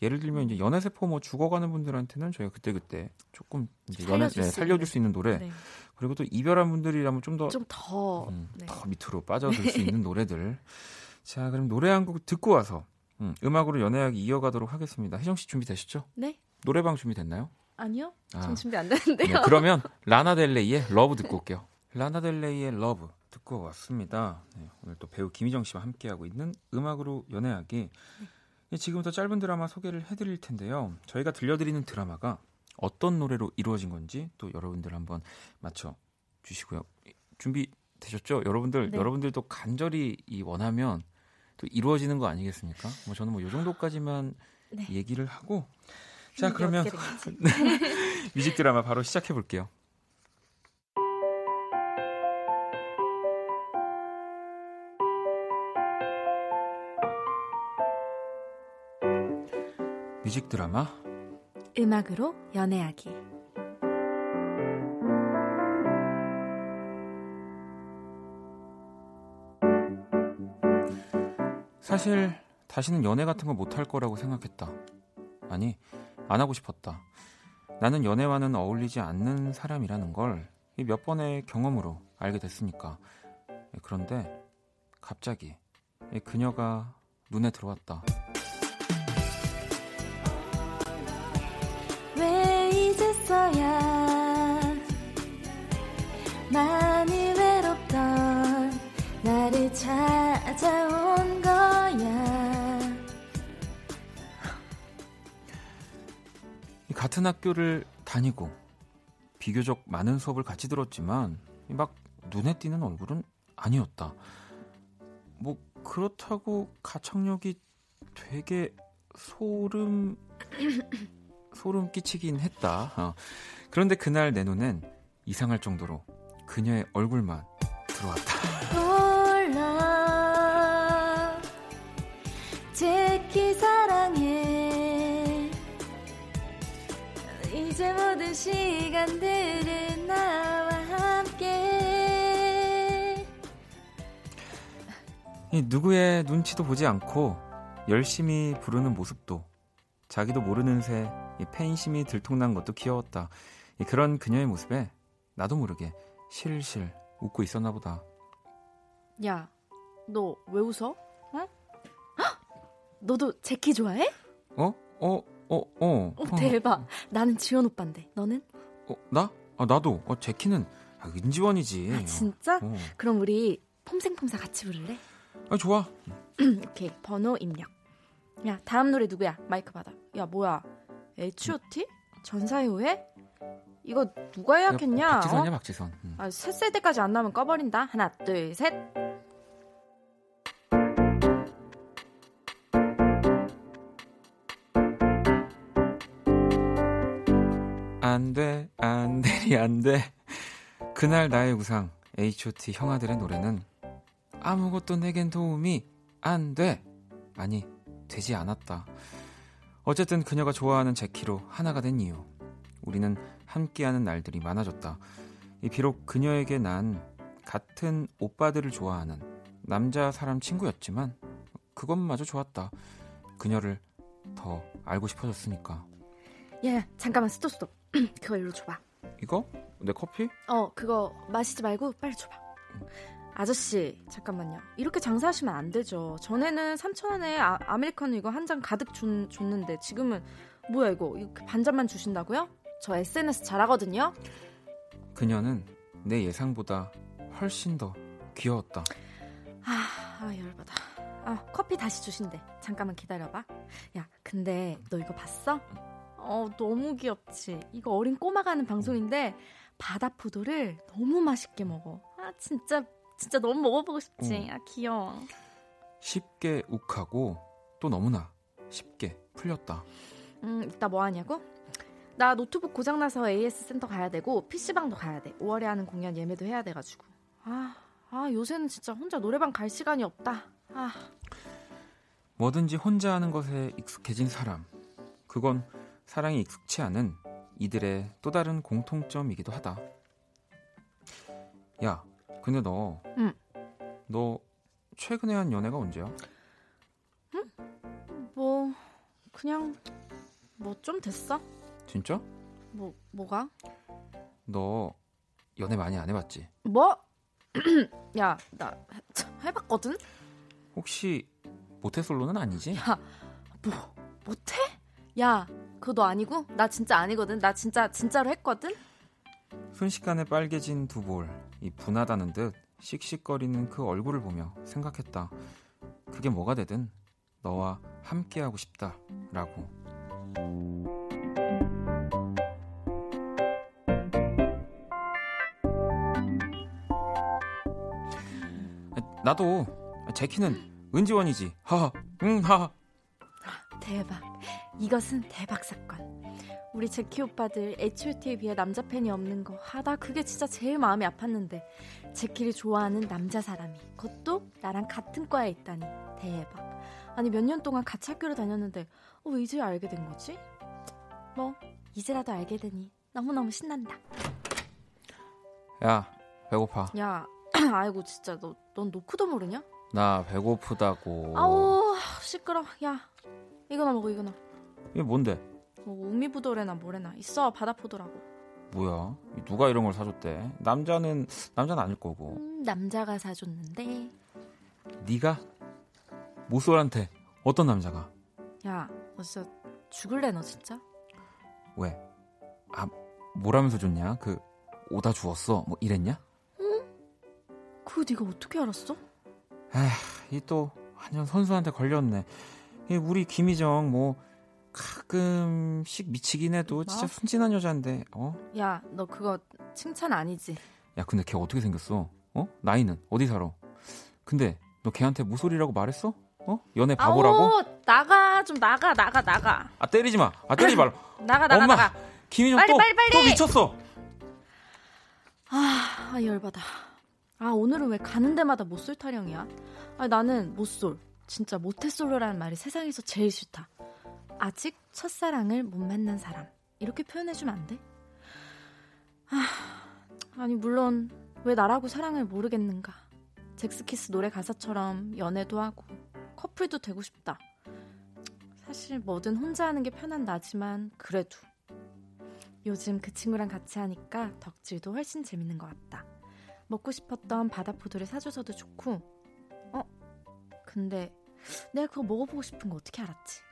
예를 들면 이제 연애 세포 뭐 죽어가는 분들한테는 저희가 그때 그때 조금 이제 연애 살려줄 네, 수 살려줄 수 있는 노래 네. 그리고 또 이별한 분들이라면 좀 더 좀 더. 음, 네. 더 밑으로 빠져들 수 있는 노래들. 자, 그럼 노래 한 곡 듣고 와서 음, 음악으로 연애하기 이어가도록 하겠습니다. 희정 씨 준비되셨죠? 네? 노래방 준비됐나요? 아니요? 아. 전 준비 안 되는데요. 네, 그러면 Lana Del Rey의 Love 듣고 올게요. Lana Del Rey의 Love 듣고 왔습니다. 네, 오늘 또 배우 김희정 씨와 함께하고 있는 음악으로 연애하기. 네, 지금부터 짧은 드라마 소개를 해드릴 텐데요. 저희가 들려드리는 드라마가 어떤 노래로 이루어진 건지 또 여러분들 한번 맞춰 주시고요. 준비 되셨죠? 여러분들 네. 여러분들도 간절히 이 원하면 또 이루어지는 거 아니겠습니까? 뭐 저는 뭐 요 정도까지만 네. 얘기를 하고 자 이게 그러면 건지. 뮤직 드라마 바로 시작해 볼게요. 뮤직 드라마 음악으로 연애하기. 사실 다시는 연애 같은 거 못할 거라고 생각했다. 아니, 안 하고 싶었다. 나는 연애와는 어울리지 않는 사람이라는 걸이몇 번의 경험으로 알게 됐으니까. 그런데 갑자기 이 그녀가 눈에 들어왔다. 왜 이제서야 많이 외롭던 나를 찾아온 같은 학교를 다니고 비교적 많은 수업을 같이 들었지만 막 눈에 띄는 얼굴은 아니었다. 뭐 그렇다고 가창력이 되게 소름 소름 끼치긴 했다. 어. 그런데 그날 내 눈엔 이상할 정도로 그녀의 얼굴만 들어왔다. 몰라 제키 사랑해 이제 모든 시간들을 나와 함께 이 누구의 눈치도 보지 않고 열심히 부르는 모습도 자기도 모르는 새 팬심이 들통난 것도 귀여웠다. 그런 그녀의 모습에 나도 모르게 실실 웃고 있었나 보다. 야, 너 왜 웃어? 어? 너도 제키 좋아해? 어? 어? 어? 어? 어, 대박. 나는 지원 오빠인데. 너는? 어, 나? 아, 나도. 어, 제 키는 아, 은지원이지. 아, 진짜? 어. 그럼 우리 폼생폼사 같이 부를래? 아, 좋아. 오케이. 번호 입력. 야, 다음 노래 누구야? 마이크 받아. 야, 뭐야? H.O.T? 전사요해? 이거 누가 예약했냐? 박지선이야, 어? 박지선. 응. 아, 셋셀 때까지 안 나면 꺼버린다. 하나, 둘, 셋. 안 돼, 안 돼, 안 돼. 그날 나의 우상, H.O.T 형아들의 노래는 아무것도 내겐 도움이 안 돼. 아니, 되지 않았다. 어쨌든 그녀가 좋아하는 제키로 하나가 된 이유. 우리는 함께하는 날들이 많아졌다. 이 비록 그녀에게 난 같은 오빠들을 좋아하는 남자 사람 친구였지만 그것마저 좋았다. 그녀를 더 알고 싶어졌으니까. 야, 잠깐만 스톱 스톱. 그거 일로 줘봐. 이거? 내 커피? 어, 그거 마시지 말고 빨리 줘봐. 아저씨, 잠깐만요. 이렇게 장사하시면 안 되죠. 전에는 3,000원에 아, 아메리카노 이거 한 잔 가득 줬, 줬는데 지금은 뭐야 이거? 이거 반잔만 주신다고요? 저 SNS 잘하거든요. 그녀는 내 예상보다 훨씬 더 귀여웠다. 아, 아 열받아. 아, 커피 다시 주신대. 잠깐만 기다려봐. 야, 근데 너 이거 봤어? 어, 너무 귀엽지. 이거 어린 꼬마가 하는 방송인데 바다 포도를 너무 맛있게 먹어. 아, 진짜 진짜 너무 먹어보고 싶지. 응. 아, 귀여워. 쉽게 욱하고 또 너무나 쉽게 풀렸다. 음, 이따 뭐 하냐고? 나 노트북 고장나서 AS 센터 가야 되고 PC방도 가야 돼. 5월에 하는 공연 예매도 해야 돼 가지고. 아, 아 요새는 진짜 혼자 노래방 갈 시간이 없다. 아, 뭐든지 혼자 하는 것에 익숙해진 사람. 그건 사랑이 익숙치 않은 이들의 또 다른 공통점이기도 하다. 야, 근데 너, 응. 너 최근에 한 연애가 언제야? 뭐 그냥 뭐 좀 됐어? 진짜? 뭐 뭐가? 너 연애 많이 안 해봤지? 뭐? 야, 나 해봤거든. 혹시 모태솔로는 아니지? 야, 뭐 못해? 야, 그거 너 아니고? 나 진짜 아니거든. 나 진짜 진짜로 했거든. 순식간에 빨개진 두 볼, 이 분하다는 듯 씩씩거리는 그 얼굴을 보며 생각했다. 그게 뭐가 되든 너와 함께하고 싶다라고. 아, 나도 제키는 은지원이지. 하하, 응 하하. 대박. 이것은 대박 사건. 우리 제키 오빠들 H.O.T에 비해 남자 팬이 없는 거. 아, 나 그게 진짜 제일 마음이 아팠는데. 제키를 좋아하는 남자 사람이. 그것도 나랑 같은 과에 있다니. 대박. 아니, 몇 년 동안 같이 학교를 다녔는데, 어, 왜 이제 알게 된 거지? 뭐, 이제라도 알게 되니 너무너무 신난다. 야, 배고파. 야, 아이고, 진짜 너, 넌 노크도 모르냐? 나 배고프다고. 아우, 시끄러. 야, 이거나 먹어, 이거나. 이게 뭔데? 뭐, 우미부도래나 뭐래나. 있어, 바다포도라고. 뭐야? 누가 이런 걸 사줬대? 남자는 남자는 아닐 거고. 음, 남자가 사줬는데 네가 모쏠한테 어떤 남자가? 야 너 진짜 죽을래 너 진짜 왜? 아 뭐라면서 줬냐? 그 오다 주었어? 뭐 이랬냐? 그거 네가 어떻게 알았어? 에이, 또 완전 선수한테 걸렸네. 이 우리 김희정 뭐 가끔씩 미치긴 해도 진짜 뭐? 순진한 여자인데. 어? 야, 너 그거 칭찬 아니지? 야, 근데 걔 어떻게 생겼어? 어? 나이는 어디 살아? 근데 너 걔한테 무소리라고 말했어? 어? 연애 바보라고? 아우, 나가 좀 나가 나가 나가 아 때리지 마. 아 때리지 말라. 나가 나가 엄마, 나가. 김희정 빨리, 또, 빨리, 빨리! 또 미쳤어. 아, 아 열받아. 아 오늘은 왜 가는 데마다 못쏠 타령이야? 아 나는 못쏠. 진짜 모태솔로라는 말이 세상에서 제일 싫다. 아직 첫사랑을 못 만난 사람. 이렇게 표현해주면 안 돼? 아, 아니 물론 왜 나라고 사랑을 모르겠는가. 잭스키스 노래 가사처럼 연애도 하고 커플도 되고 싶다. 사실 뭐든 혼자 하는 게 편한 나지만 그래도 요즘 그 친구랑 같이 하니까 덕질도 훨씬 재밌는 것 같다. 먹고 싶었던 바다포도를 사줘서도 좋고, 어? 근데 내가 그거 먹어보고 싶은 거 어떻게 알았지?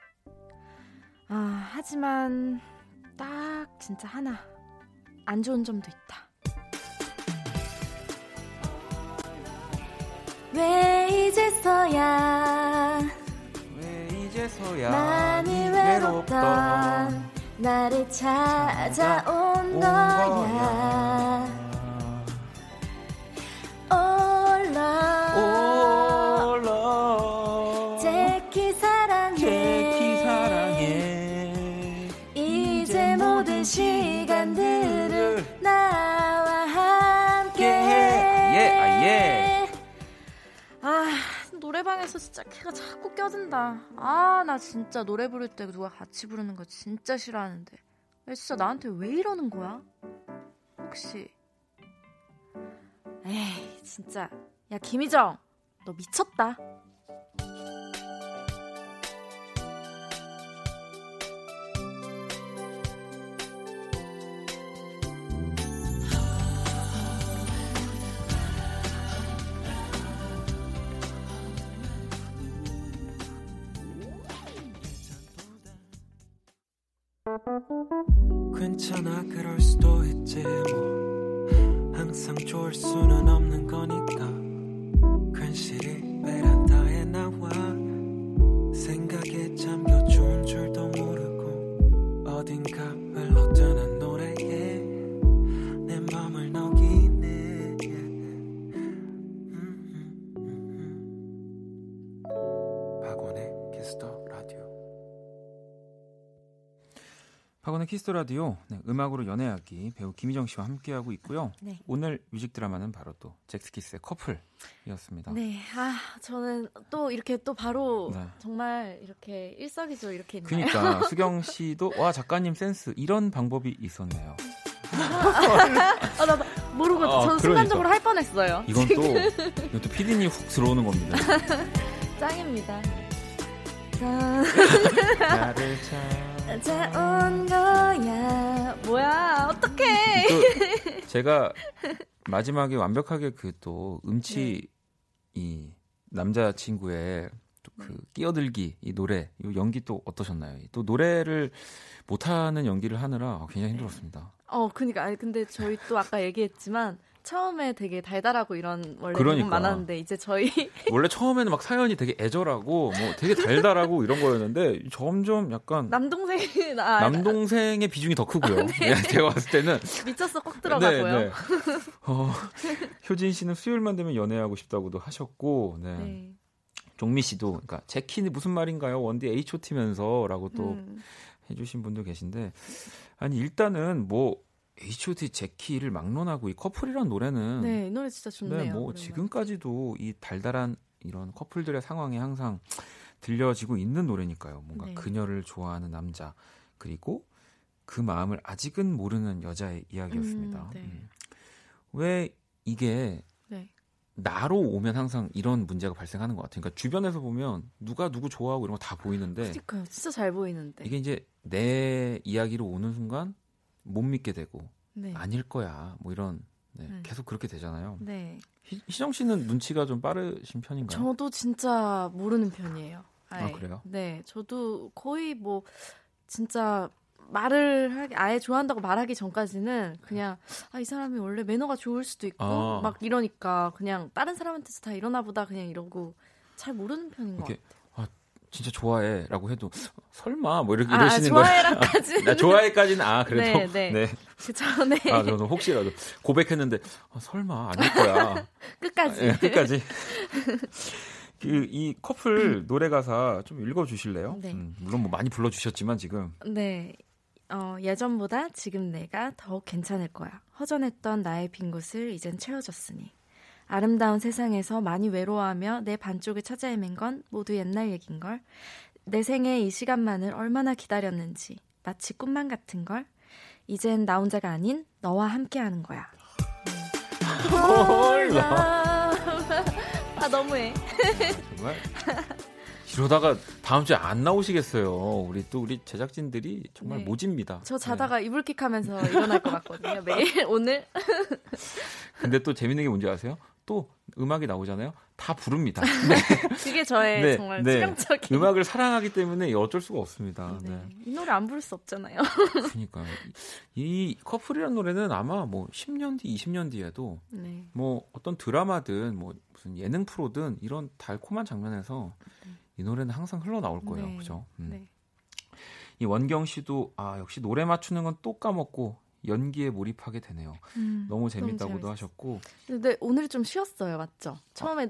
아, 하지만 딱 진짜 하나. 안 좋은 점도 있다. 왜 이제서야 왜 이제서야 많이 외롭다 나를 찾아온 온 거야? 올라 노래방에서 진짜 키가 자꾸 껴든다. 아 나 진짜 노래 부를 때 누가 같이 부르는 거 진짜 싫어하는데. 야, 진짜 나한테 왜 이러는 거야? 혹시. 에이 진짜. 야 김희정 너 미쳤다 괜찮아 그럴 수도 있지 뭐. 항상 좋을 수는 없는 거니까. 괜시리 베란다 Kiss the Radio 네, 음악으로 연애하기 배우 김희정 씨와 함께하고 있고요. 네. 오늘 뮤직 드라마는 바로 또 젝스키스의 커플이었습니다. 네, 아 저는 또 이렇게 또 바로 네. 정말 이렇게 일석이조 이렇게 있나요? 그러니까 수경 씨도 와 작가님 센스 이런 방법이 있었네요. 아, 나, 나 모르고 아, 저는 그러니까. 순간적으로 할 뻔했어요. 이건 또 이건 또 피디님 훅 들어오는 겁니다. 짱입니다. 나를 참. 찾아온 거야. 뭐야? 어떡해? 또 제가 마지막에 완벽하게 그 또 음치 이 남자 친구의 또그 끼어들기 이 노래 이 연기 또 어떠셨나요? 또 노래를 못하는 연기를 하느라 굉장히 힘들었습니다. 어, 그니까 아니 근데 저희 또 아까 얘기했지만 처음에 되게 달달하고 이런 원래 그러니까. 많았는데 이제 저희 원래 처음에는 막 사연이 되게 애절하고 뭐 되게 달달하고 이런 거였는데 점점 약간 남동생 아, 남동생의 비중이 더 크고요. 네, 제가 봤을 때는 미쳤어 꼭 들어가고요. 네, 네. 어, 효진 씨는 수요일만 되면 연애하고 싶다고도 하셨고, 네. 네. 종미 씨도 그러니까 제 키는 무슨 말인가요? 원디 H.O.T면서라고 또 음. 해주신 분도 계신데 아니 일단은 뭐 H.O.T 제키를 막론하고 이 커플이란 노래는 네, 이 노래 진짜 좋네요. 네, 뭐. 지금까지도 이 달달한 이런 커플들의 상황이 항상 들려지고 있는 노래니까요. 뭔가 네. 그녀를 좋아하는 남자 그리고 그 마음을 아직은 모르는 여자의 이야기였습니다. 음, 네. 음. 왜 이게 네. 나로 오면 항상 이런 문제가 발생하는 것 같아요. 그러니까 주변에서 보면 누가 누구 좋아하고 이런 거 다 보이는데 그러니까요. 진짜 잘 보이는데. 이게 이제 내 이야기로 오는 순간 못 믿게 되고 네. 아닐 거야 뭐 이런 네, 네. 계속 그렇게 되잖아요. 네. 희, 희정 씨는 눈치가 좀 빠르신 편인가요? 저도 진짜 모르는 편이에요. 아, 아예. 그래요? 네, 저도 거의 뭐 진짜 말을 하기 아예 좋아한다고 말하기 전까지는 그냥 아 이 사람이 원래 매너가 좋을 수도 있고 아. 막 이러니까 그냥 다른 사람한테서 다 이러나 보다 그냥 이러고 잘 모르는 편인 것 같아요. 진짜 좋아해라고 해도 설마 뭐 이렇게 아, 이러시는 거예요. 좋아해라까지는 나 좋아해까지는 아 그래도 네, 네. 네. 그쵸, 네. 아 저는 혹시라도 고백했는데 아, 설마 아닐 거야. 끝까지. 예, 끝까지. 그 이 커플 노래 가사 좀 읽어 주실래요? 네. 음, 물론 뭐 많이 불러 주셨지만 지금 네. 어, 예전보다 지금 내가 더욱 괜찮을 거야. 허전했던 나의 빈 곳을 이젠 채워줬으니. 아름다운 세상에서 많이 외로워하며 내 반쪽을 찾아 헤맨 건 모두 옛날 얘긴 걸. 내 생에 이 시간만을 얼마나 기다렸는지. 마치 꿈만 같은 걸. 이젠 나 혼자가 아닌 너와 함께 하는 거야. 아, 너무해. 정말 이러다가 다음 주에 안 나오시겠어요. 우리 또 우리 제작진들이 정말 네. 모집니다. 저 자다가 이불킥 하면서 일어날 것 같거든요. 매일, 오늘. 네. 근데 또 재밌는 게 뭔지 아세요? 또 음악이 나오잖아요. 다 부릅니다. 그게 저의 네, 정말 네. 치명적인. 음악을 사랑하기 때문에 어쩔 수가 없습니다. 네. 네. 이 노래 안 부를 수 없잖아요. 그러니까 이 커플이라는 노래는 아마 뭐 10년 뒤, 20년 뒤에도 네. 뭐 어떤 드라마든 뭐 무슨 예능 프로든 이런 달콤한 장면에서 이 노래는 항상 흘러 나올 거예요. 네. 그죠? 음. 네. 이 원경 씨도 아, 역시 노래 맞추는 건 또 까먹고 연기에 몰입하게 되네요. 음, 너무 재밌다고도. 하셨고 근데 오늘 좀 쉬웠어요, 맞죠? 처음에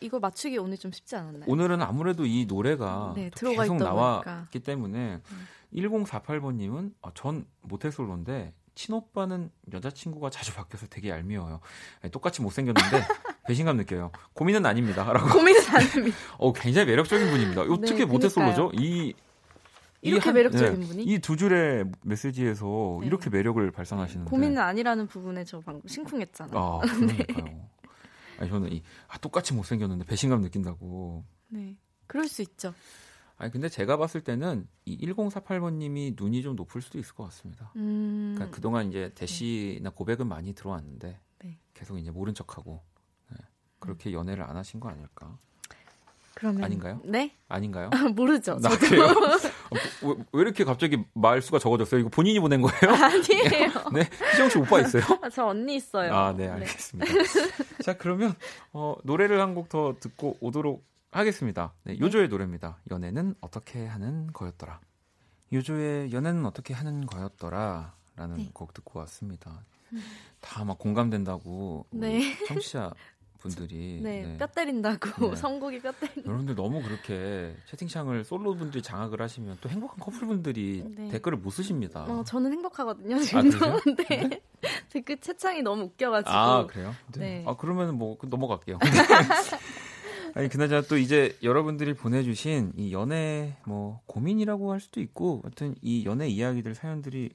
이거 맞추기 오늘 좀 쉽지 않았나요? 오늘은 아무래도 이 노래가 네, 또 들어가 계속 나왔기. 때문에 음. 1048번님은 아, 전 모태솔로인데 친오빠는 여자친구가 자주 바뀌어서 되게 얄미워요. 똑같이 못생겼는데 배신감 느껴요. 고민은 아닙니다. 라고. 고민은 안 합니다. 어, 굉장히 매력적인 분입니다. 어떻게 네, 모태솔로죠? 이 이렇게 한- 매력적인 네, 분이? 이 두 줄의 메시지에서 네. 이렇게 매력을 발산하시는데 고민은 아니라는 부분에 저 방금 심쿵했잖아요. 아, 그러니까요. 아니, 저는 이 아, 똑같이 못생겼는데 배신감 느낀다고. 네. 그럴 수 있죠. 아니 근데 제가 봤을 때는 이 1048번님이 눈이 좀 높을 수도 있을 것 같습니다. 음. 그러니까 그동안 이제 대시나 고백은 많이 들어왔는데 네. 계속 이제 모른 척하고 네. 그렇게 연애를 안 하신 거 아닐까? 그러면 아닌가요? 네? 아닌가요? 모르죠. 나 저도 왜, 왜 이렇게 갑자기 말수가 적어졌어요? 이거 본인이 보낸 거예요? 아니에요. 네, 희정 씨 오빠 있어요? 아, 저 언니 있어요. 아, 네, 알겠습니다. 자, 그러면 어, 노래를 한 곡 더 듣고 오도록 하겠습니다. 네, 요조의 노래입니다. 연애는 어떻게 하는 거였더라. 요조의 연애는 어떻게 하는 거였더라. 라는 네. 곡 듣고 왔습니다. 다 막 공감된다고 네. 청취자 분들이 네, 네. 뼈 때린다고 네. 선곡이 뼈 때린다. 여러분들 너무 그렇게 채팅창을 솔로 분들이 장악을 하시면 또 행복한 커플 분들이 네. 댓글을 못 쓰십니다. 어, 저는 행복하거든요. 아, 지금도. 그러세요? 네. 댓글 채창이 너무 웃겨가지고. 아 그래요? 네. 아 그러면 뭐 그- 넘어갈게요. 아니 그나저나 또 이제 여러분들이 보내주신 이 연애 뭐 고민이라고 할 수도 있고, 하여튼 이 연애 이야기들 사연들이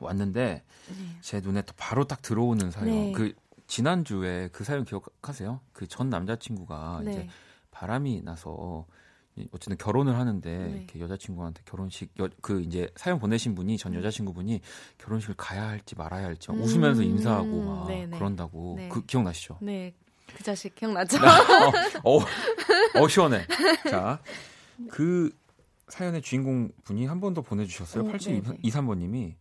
왔는데 네. 제 눈에 또 바로 딱 들어오는 사연. 네. 그 지난 주에 그 사연 기억하세요? 그 전 남자친구가 네. 이제 바람이 나서 이- 어쨌든 결혼을 하는데 네. 이렇게 여자친구한테 결혼식 여- 그 이제 사연 보내신 분이 전 여자친구분이 결혼식을 가야 할지 말아야 할지 막 음, 웃으면서 인사하고 막 네, 네. 그런다고 네. 그 기억나시죠? 네. 그 자식 기억나죠? 어, 어 시원해. 자, 그 사연의 주인공 분이 한 번 더 보내주셨어요. 어, 8723번님이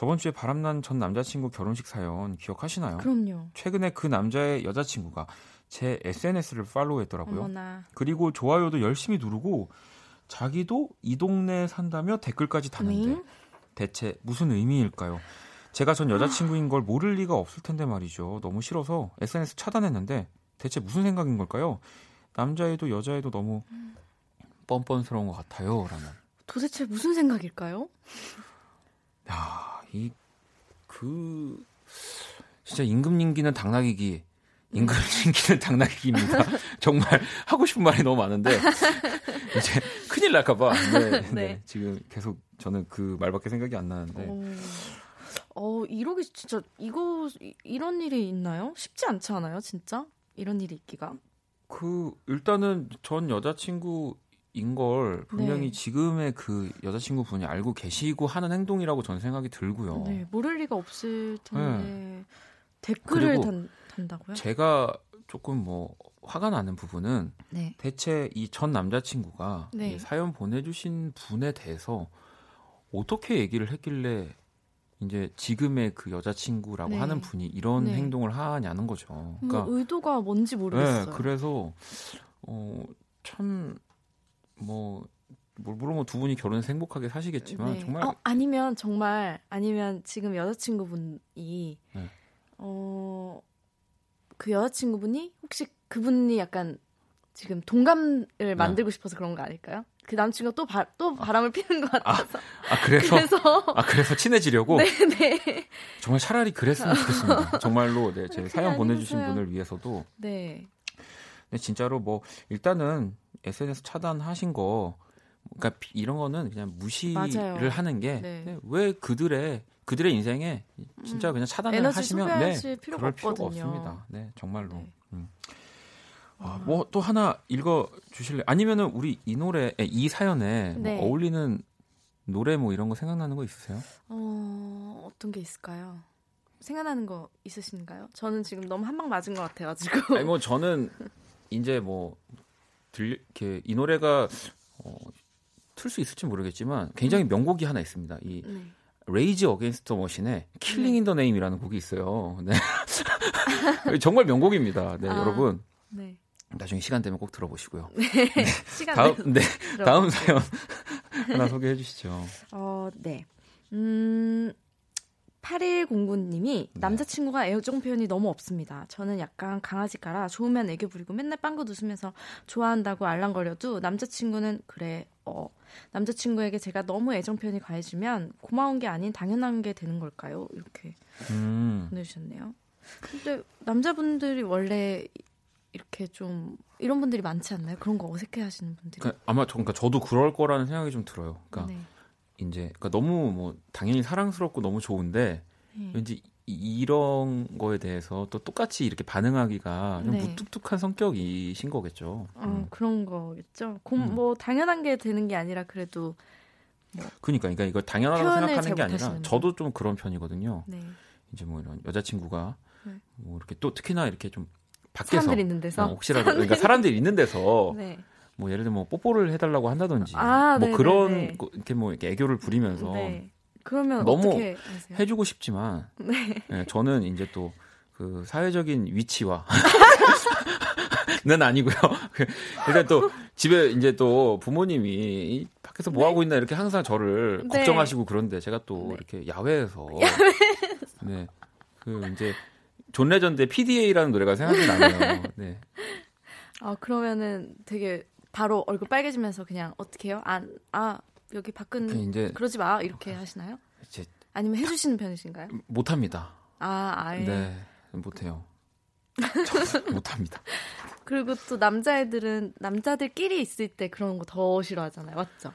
저번 주에 바람난 전 남자친구 결혼식 사연 기억하시나요? 그럼요. 최근에 그 남자의 여자친구가 제 SNS를 팔로우했더라고요. 어머나. 그리고 좋아요도 열심히 누르고 자기도 이 동네에 산다며 댓글까지 다는데 응? 대체 무슨 의미일까요? 제가 전 여자친구인 걸 모를 리가 없을 텐데 말이죠. 너무 싫어서 SNS 차단했는데 대체 무슨 생각인 걸까요? 남자애도 여자애도 너무 뻔뻔스러운 것 같아요. 라는. 도대체 무슨 생각일까요? 야, 이, 그, 진짜 임금님기는 당나귀기, 임금님기는 당나귀기입니다. 정말 하고 싶은 말이 너무 많은데, 이제 큰일 날까봐. 네, 네. 네. 지금 계속 저는 그 말밖에 생각이 안 나는데. 어, 어, 이러기 진짜 이거 이- 이런 일이 있나요? 쉽지 않지 않아요, 진짜? 이런 일이 있기가. 그, 일단은 전 여자친구 인걸 분명히 네. 지금의 그 여자친구 분이 알고 계시고 하는 행동이라고 저는 생각이 들고요. 네, 모를 리가 없을 텐데 댓글을 그리고 단, 단다고요? 제가 조금 뭐 화가 나는 부분은 네. 대체 이 전 남자친구가 네. 이 사연 보내주신 분에 대해서 어떻게 얘기를 했길래 이제 지금의 그 여자친구라고 네. 하는 분이 이런 네. 행동을 하냐는 거죠. 뭐 그러니까 의도가 뭔지 모르겠어요. 네, 그래서 어, 어참 뭐 물론 뭐두 분이 결혼해서 행복하게 사시겠지만 네. 정말 어, 아니면 정말 아니면 지금 여자친구분이 네. 어, 그 여자친구분이 혹시 그분이 약간 지금 동감을 네. 만들고 싶어서 그런 거 아닐까요? 그 남친과 또, 바, 또 바람을 피는 것 같아서. 아 그래서 그래서 아 그래서 친해지려고 네네 정말 차라리 그랬으면 좋겠습니다. 정말로 네, 제 사연. 보내주신 분을 위해서도 네. 근데 진짜로 뭐 일단은 SNS 차단하신 거 그러니까 비- 이런 거는 그냥 무시를 맞아요. 하는 게 네. 왜 그들의 그들의 인생에 진짜 음. 그냥 차단을 하시면 네, 필요가 그럴 필요가 없거든요. 없습니다. 네, 정말로. 네. 음. 아, 뭐 또 하나 읽어 주실래? 아니면은 우리 이 노래 이 사연에 뭐 네. 어울리는 노래 뭐 이런 거 생각나는 거 있으세요? 어, 어떤 게 있을까요? 생각나는 거 있으신가요? 저는 지금 너무 한 방 맞은 것 같아가지고. 아니 뭐 저는 이제 뭐 들, 이렇게 이 노래가 어, 틀 수 있을지 모르겠지만 굉장히 명곡이 하나 있습니다. 이 네. Rage Against the Machine의 Killing 네. In the Name이라는 곡이 있어요. 네. 정말 명곡입니다. 네, 아. 여러분 네. 나중에 시간 되면 꼭 들어보시고요. 시간 다음 네, 다음 들어볼게요. 사연 하나 소개해 주시죠. 어, 네. 음, 8109님이 남자친구가 애정 표현이 너무 없습니다. 저는 약간 강아지가라 좋으면 애교 부리고 맨날 빵긋 웃으면서 좋아한다고 알랑거려도 남자친구는 그래, 어, 남자친구에게 제가 너무 애정 표현이 가해지면 고마운 게 아닌 당연한 게 되는 걸까요? 이렇게 음. 보내주셨네요. 근데 남자분들이 원래 이렇게 좀 이런 분들이 많지 않나요? 그런 거 어색해 하시는 분들이. 그러니까 아마 저, 그러니까 저도 그럴 거라는 생각이 좀 들어요. 그러니까 네. 이제 그러니까 너무 뭐 당연히 사랑스럽고 너무 좋은데 네. 왠지 이- 이런 거에 대해서 또 똑같이 이렇게 반응하기가 좀 네. 무뚝뚝한 성격이신 거겠죠. 어, 음. 그런 거겠죠. 공, 음. 뭐 당연한 게 되는 게 아니라 그래도 그러니까, 그러니까 이거 당연하다고 표현을 생각하는 잘게 아니라 저도 좀 그런 편이거든요. 네. 이제 뭐 이런 여자친구가 네. 뭐 이렇게 또 특히나 이렇게 좀 밖에서 사람들 있는 데서 어, 혹시라도 그러니까 사람들이 있는 데서 네. 뭐 예를 들어 뭐 뽀뽀를 해달라고 한다든지 아, 뭐 네네네. 그런 거- 이렇게 뭐 이렇게 애교를 부리면서 네. 그러면 너무? 해주고 싶지만 네. 예, 저는 이제 또 그 사회적인 위치와 는 아니고요. 그 일단 또 집에 이제 또 부모님이 이 밖에서 뭐 하고 있나 이렇게 항상 저를 네. 걱정하시고 그런데 제가 또 네. 이렇게 야외에서 네. 그 이제 John Legend의 PDA라는 노래가 생각이 나네요. 네. 아, 그러면은 되게 바로 얼굴 빨개지면서 그냥 어떻게 해요? 안, 아, 여기 밖은 그 이제 그러지 마. 이렇게 하시나요? 이제 아니면 해주시는 편이신가요? 못 합니다. 아, 아예. 네. 못 해요. 못 합니다. 그리고 또 남자애들은 남자들끼리 있을 때 그런 거 더 싫어하잖아요. 맞죠?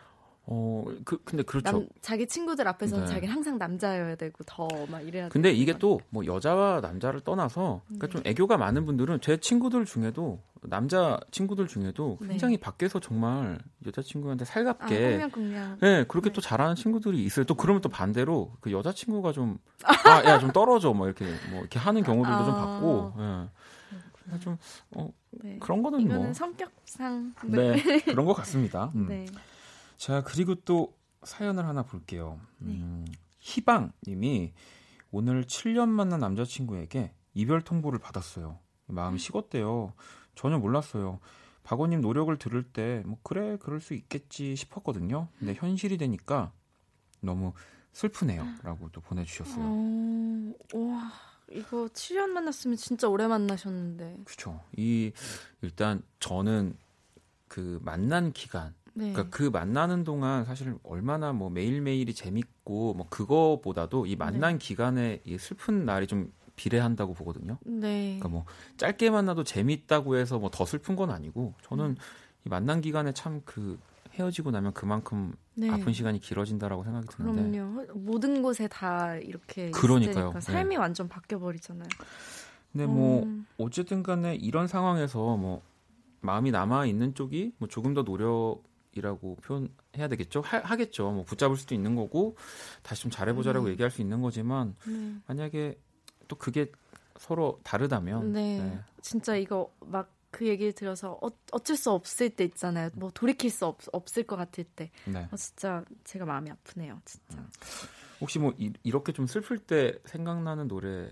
어, 그 근데 그렇죠. 남, 자기 친구들 앞에서는 네. 자기는 항상 남자여야 되고 더 막 이래야 근데 이게 막. 또뭐 여자와 남자를 떠나서 그러니까 네. 좀 애교가 많은 분들은 제 친구들 중에도 남자 친구들 중에도 네. 굉장히 밖에서 정말 여자친구한테 아, 살갑게 꽁냥꽁냥. 네, 그렇게 네. 또 잘하는 친구들이 있어요. 또 그러면 또 반대로 그 여자친구가 좀, 아, 야, 좀 떨어져. 뭐 이렇게, 뭐 이렇게 하는 경우들도 좀 아. 봤고, 예. 그래서 좀, 어, 네. 그런 거는 이거는 뭐. 성격상 네, 그런 것 같습니다. 음. 네. 자, 그리고 또 사연을 하나 볼게요. 음, 희방 님이 오늘 7년 만난 남자친구에게 이별 통보를 받았어요. 마음이 식었대요. 전혀 몰랐어요. 박원님 노력을 들을 때, 뭐, 그래, 그럴 수 있겠지 싶었거든요. 근데 현실이 되니까 너무 슬프네요. 라고 또 보내주셨어요. 어, 와, 이거 7년 만났으면 진짜 오래 만나셨는데. 그쵸. 이, 일단 저는 그 만난 기간, 네. 그러니까 그 만나는 동안 사실 얼마나 뭐 매일매일이 재밌고 뭐 그거보다도 이 만난 기간에 이 슬픈 날이 좀 비례한다고 보거든요. 네. 그러니까 뭐 짧게 만나도 재밌다고 해서 뭐 더 슬픈 건 아니고 저는 음. 이 만난 기간에 참 그 헤어지고 나면 그만큼 네. 아픈 시간이 길어진다라고 생각이 드는데 그럼요. 모든 곳에 다 이렇게 그러니까요. 있으니까 삶이 완전 바뀌어 버리잖아요. 근데 뭐 음, 어쨌든 간에 이런 상황에서 뭐 마음이 남아 있는 쪽이 뭐 조금 더 노력 이라고 표현해야 되겠죠. 하, 겠죠뭐 붙잡을 수도 있는 거고 다시 좀 잘해보자라고 음. 얘기할 수 있는 거지만 네. 만약에 또 그게 서로 다르다면 네. 네. 진짜 이거 막 그 얘기를 들어서 어, 어쩔 수 없을 때 있잖아요. 뭐 돌이킬 수 없, 없을 것 같을 때. 네. 어, 진짜 제가 마음이 아프네요. 진짜. 혹시 뭐 이, 이렇게 좀 슬플 때 생각나는 노래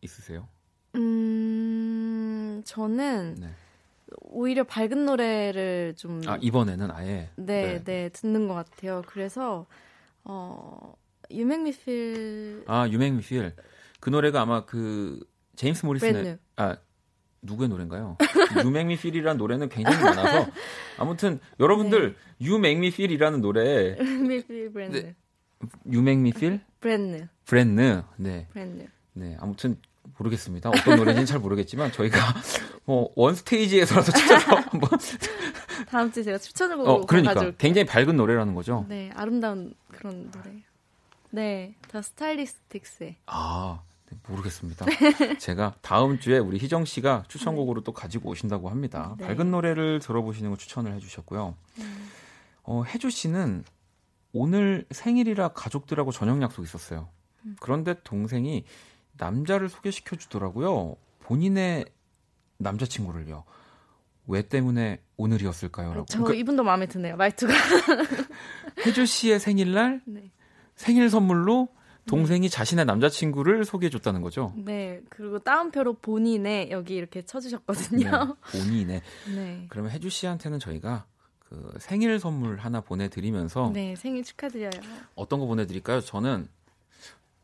있으세요? 음, 저는 네. 오히려 밝은 노래를 좀 아 이번에는 아예? 네, 네, 듣는 것 같아요. 그래서 어 You Make Me Feel 아 You Make Me Feel 그 노래가 아마 그 James Morrison의 아 누구의 노래인가요? You Make Me Feel이라는 노래는 굉장히 많아서. 아무튼 여러분들 You Make Me Feel이라는 노래 Brand New. 유맹미 필 브랜드 브랜드 네. 브랜드 네 아무튼 모르겠습니다. 어떤 노래인지는 잘 모르겠지만 저희가 뭐원 스테이지에서라도 찾아서 한번 다음 주에 제가 추천을 보고 어 그러니까 가져올게요. 굉장히 밝은 노래라는 거죠. 네, 아름다운 그런 노래예요. 네, 다 스타일리스틱스의 아, 네, 모르겠습니다. 제가 다음 주에 우리 희정 씨가 추천곡으로 또 가지고 오신다고 합니다. 네. 밝은 노래를 들어보시는 거 추천을 해주셨고요. 어, 혜주 씨는 오늘 생일이라 가족들하고 저녁 약속 있었어요. 그런데 동생이 남자를 소개시켜 주더라고요. 본인의 남자친구를요. 왜 때문에 오늘이었을까요? 라고. 저 그러니까 이분도 마음에 드네요. 말투가. 혜주 씨의 생일날 네. 생일 선물로 동생이 자신의 남자친구를 소개해 줬다는 거죠. 네, 그리고 따옴표로 본인의 여기 이렇게 쳐주셨거든요. 네, 본인의. 네. 그러면 혜주 씨한테는 저희가 그 생일 선물 하나 보내드리면서 네, 생일 축하드려요. 어떤 거 보내드릴까요? 저는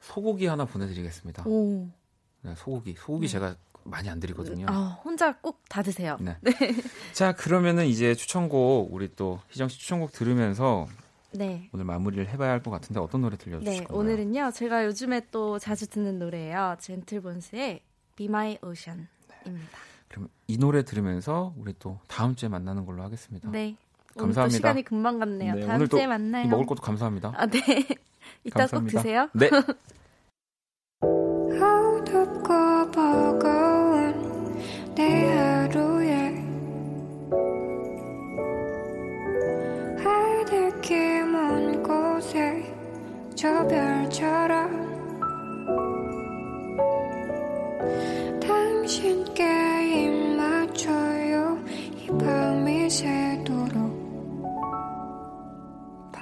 소고기 하나 보내드리겠습니다. 오. 네, 소고기. 소고기 제가 많이 안 드리거든요. 아, 혼자 꼭 다 드세요. 네. 자, 그러면은 이제 추천곡 우리 또 희정 씨 추천곡 들으면서 네. 오늘 마무리를 해봐야 할 것 같은데 어떤 노래 들려주실 네, 건가요? 오늘은요. 제가 요즘에 또 자주 듣는 노래예요. 젠틀본스의 Be My Ocean입니다. 그럼 이 노래 들으면서 우리 또 다음 주에 만나는 걸로 하겠습니다. 네. 감사합니다. 또 시간이 금방 갔네요. 네, 다음 주에 만나요. 먹을 것도 감사합니다. 아, 네. 이따 꼭 감사합니다. 드세요. 네.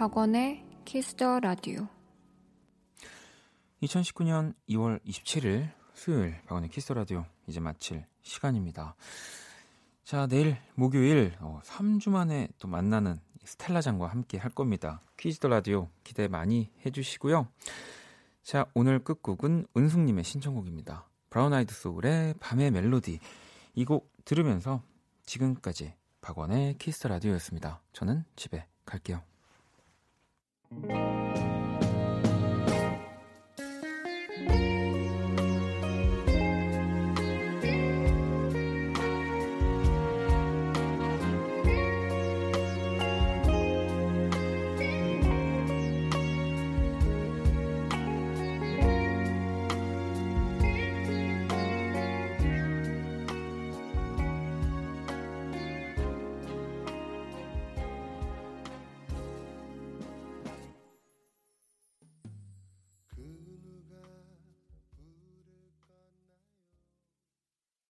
박원의 Kiss the Radio 2019년 2월 27일 수요일 박원의 Kiss the Radio 이제 마칠 시간입니다. 자, 내일 목요일 어, 3주 만에 또 만나는 스텔라장과 함께 할 겁니다. Kiss the Radio 기대 많이 해주시고요. 자, 오늘 끝곡은 은숙님의 신청곡입니다. Brown Eyed Soul의 밤의 멜로디. 이 곡 들으면서 지금까지 박원의 키스 더 라디오였습니다. 저는 집에 갈게요. Música